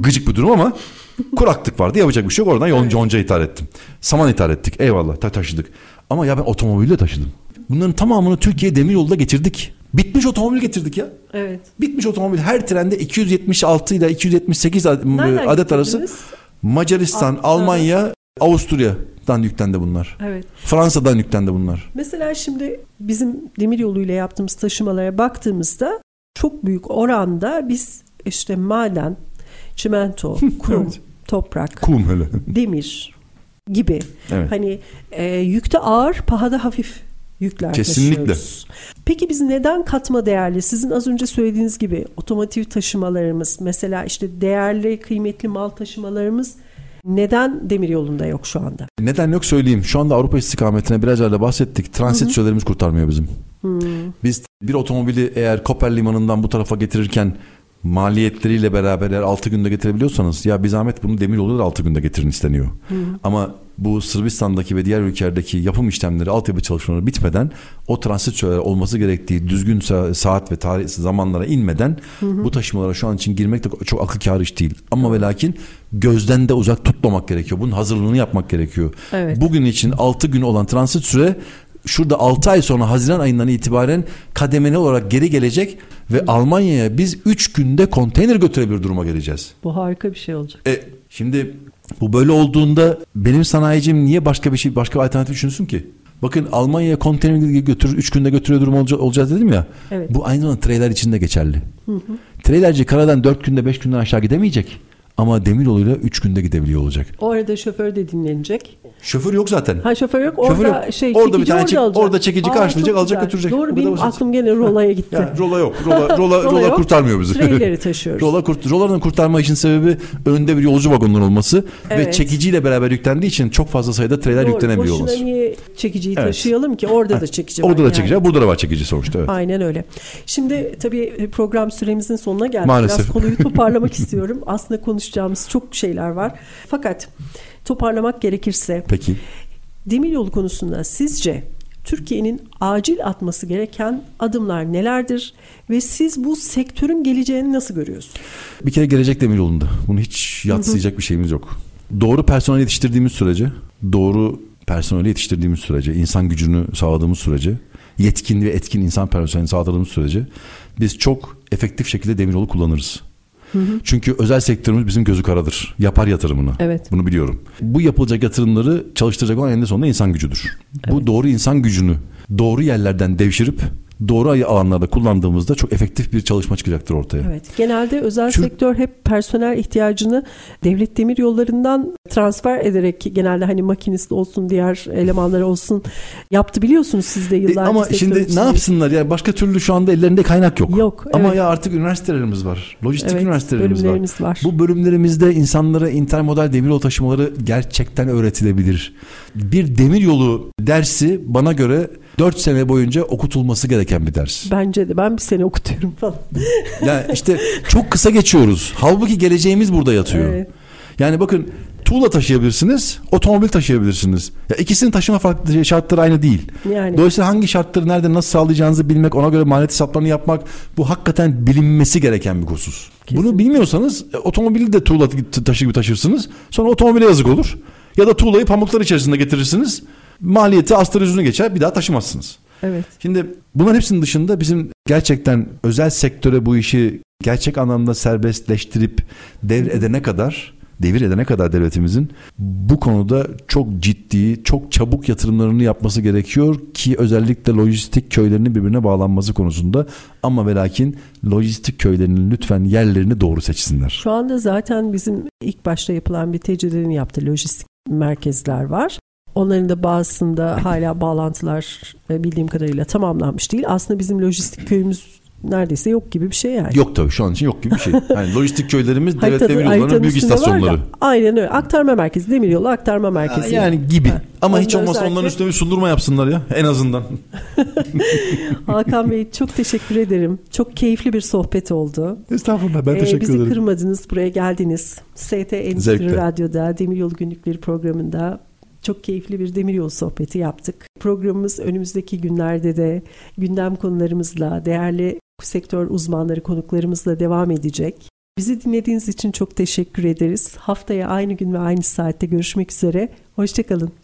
gıcık bir durum ama kuraklık vardı. Yapacak bir şey yok. Oradan yonca, yonca ithal ettim. Saman ithal ettik. Eyvallah ta- taşıdık. Ama ya ben otomobille taşıdım. Bunların tamamını Türkiye demir yolda getirdik. Bitmiş otomobil getirdik ya.
Evet.
Bitmiş otomobil her trende 276 ile 278 ad-
Nereden
adet arası
getirdiniz?
Macaristan,
Al-
Almanya, Avusturya'dan yüklendi bunlar.
Evet.
Fransa'dan yüklendi bunlar.
Mesela şimdi bizim demir yoluyla yaptığımız taşımalara baktığımızda çok büyük oranda biz işte maden, çimento, <laughs> kum,
Evet.
toprak,
Kum hele.
demir gibi
Evet.
hani e, yükte ağır, pahada hafif yükler
Kesinlikle.
taşıyoruz. Peki biz neden katma değerli? Sizin az önce söylediğiniz gibi otomotiv taşımalarımız, mesela işte değerli, kıymetli mal taşımalarımız neden demir yolunda yok şu anda?
Neden yok söyleyeyim. Şu anda Avrupa istikametine biraz önce bahsettik. Transit sürelerimiz kurtarmıyor bizim. Biz bir otomobili eğer Koper limanından bu tarafa getirirken maliyetleriyle beraber eğer 6 günde getirebiliyorsanız ya bir zahmet bunu demir yoluyla da 6 günde getirin isteniyor. Ama bu Sırbistan'daki ve diğer ülkelerdeki yapım işlemleri, altyapı çalışmaları bitmeden o transit süreleri olması gerektiği düzgün sa- saat ve tarih zamanlara inmeden bu taşımalara şu an için girmek de çok akıl kârı iş değil. Ama ve lakin gözden de uzak tutmamak gerekiyor. Bunun hazırlığını yapmak gerekiyor.
Evet.
Bugün için 6 gün olan transit süre şurada 6 ay sonra Haziran ayından itibaren kademeli olarak geri gelecek ve Almanya'ya biz 3 günde konteyner götürebilir duruma geleceğiz.
Bu harika bir şey olacak.
E şimdi bu böyle olduğunda benim sanayicim niye başka bir şey başka bir alternatif düşünsün ki? Bakın Almanya'ya konteyner götürür 3 günde götürüyor durum olca- olacağız dedim ya.
Evet.
Bu aynı zamanda trailer için de geçerli. Trailerci karadan 4 günde 5 günden aşağı gidemeyecek. Ama demir yoluyla 3 günde gidebiliyor olacak.
O arada şoför de dinlenecek.
Şoför yok zaten.
Ha şoför yok.
Şoför
Orada
yok.
şey
Orada bir tane
orada
çek- orada çekici
Aa,
karşılayacak, alacak,
güzel.
götürecek.
Doğru
Bu da
benim
basit.
aklım gene rolaya gitti.
Ya, rola yok. Rola, <laughs> rola, rola,
yok.
kurtarmıyor bizi.
Trailer'i <laughs> taşıyoruz.
rola kurt, rolanın kurtarma için sebebi önde bir yolcu vagonunun olması ve
Evet.
çekiciyle beraber yüklendiği için çok fazla sayıda trailer
Doğru,
yüklenebiliyor
boşuna
olması.
niye çekiciyi
Evet.
taşıyalım ki? Orada da çekici var.
Orada da
yani.
çekici burada da var çekici sonuçta. Evet.
Aynen öyle. Şimdi tabii program süremizin sonuna geldik.
Maalesef.
Biraz konuyu toparlamak <laughs> istiyorum. Aslında konuşacağımız çok şeyler var. Fakat toparlamak gerekirse
Peki.
demiryolu konusunda sizce Türkiye'nin acil atması gereken adımlar nelerdir ve siz bu sektörün geleceğini nasıl görüyorsunuz?
Bir kere gelecek demir yolunda. Bunu hiç yatsıyacak bir şeyimiz yok. Doğru personel yetiştirdiğimiz sürece, doğru personeli yetiştirdiğimiz sürece, insan gücünü sağladığımız sürece, yetkin ve etkin insan personeli sağladığımız sürece biz çok efektif şekilde demiryolu kullanırız. Çünkü özel sektörümüz bizim gözü karadır. Yapar yatırımını.
Evet.
Bunu biliyorum. Bu yapılacak yatırımları çalıştıracak olan eninde sonunda insan gücüdür. Bu doğru insan gücünü doğru yerlerden devşirip doğru alanlarda kullandığımızda çok efektif bir çalışma çıkacaktır ortaya.
Evet. Genelde özel Çünkü, sektör hep personel ihtiyacını devlet demir yollarından transfer ederek genelde hani makinist olsun diğer elemanlar olsun yaptı biliyorsunuz siz de yıllarca. E,
ama şimdi ne yapsınlar ya başka türlü şu anda ellerinde kaynak yok.
Yok.
Ama evet. ya artık üniversitelerimiz var. Lojistik evet, üniversitelerimiz var.
var.
Bu bölümlerimizde insanlara intermodal demiryolu taşımaları gerçekten öğretilebilir. Bir demiryolu dersi bana göre 4 sene boyunca okutulması gereken bir ders.
Bence de ben bir sene okutuyorum falan. <laughs>
yani işte çok kısa geçiyoruz. Halbuki geleceğimiz burada yatıyor. Evet. Yani bakın tuğla taşıyabilirsiniz, otomobil taşıyabilirsiniz. Ya ikisinin taşıma farklı şartları aynı değil. Yani. Dolayısıyla hangi şartları nerede nasıl sağlayacağınızı bilmek, ona göre maliyet hesaplarını yapmak bu hakikaten bilinmesi gereken bir husus. Kesinlikle. Bunu bilmiyorsanız e, otomobili de tuğla taşı gibi taşırsınız. Sonra otomobile yazık olur. Ya da tuğlayı pamuklar içerisinde getirirsiniz. Maliyeti yüzünü geçer bir daha taşımazsınız.
Evet.
Şimdi bunların hepsinin dışında bizim gerçekten özel sektöre bu işi gerçek anlamda serbestleştirip devredene kadar devir edene kadar devletimizin bu konuda çok ciddi, çok çabuk yatırımlarını yapması gerekiyor ki özellikle lojistik köylerinin birbirine bağlanması konusunda ama ve lakin lojistik köylerinin lütfen yerlerini doğru seçsinler.
Şu anda zaten bizim ilk başta yapılan bir tecrübelerini yaptı lojistik merkezler var. Onların da bazısında hala bağlantılar e, bildiğim kadarıyla tamamlanmış değil. Aslında bizim lojistik köyümüz neredeyse yok gibi bir şey yani.
Yok tabii şu an için yok gibi bir şey. Yani lojistik köylerimiz devlet demiryollarının büyük istasyonları.
Aynen öyle. Aktarma merkezi, demiryolu aktarma merkezi.
Yani gibi. Ha. Ama Ondan hiç olmazsa özellikle... onların üstüne bir sundurma yapsınlar ya en azından. <laughs>
Hakan Bey çok teşekkür ederim. Çok keyifli bir sohbet oldu.
Estağfurullah ben ee, teşekkür
bizi
ederim.
Bizi kırmadınız buraya geldiniz. ST Endüstri. Radyo'da Demiryolu Günlükleri programında çok keyifli bir demiryolu sohbeti yaptık. Programımız önümüzdeki günlerde de gündem konularımızla, değerli sektör uzmanları konuklarımızla devam edecek. Bizi dinlediğiniz için çok teşekkür ederiz. Haftaya aynı gün ve aynı saatte görüşmek üzere. Hoşçakalın.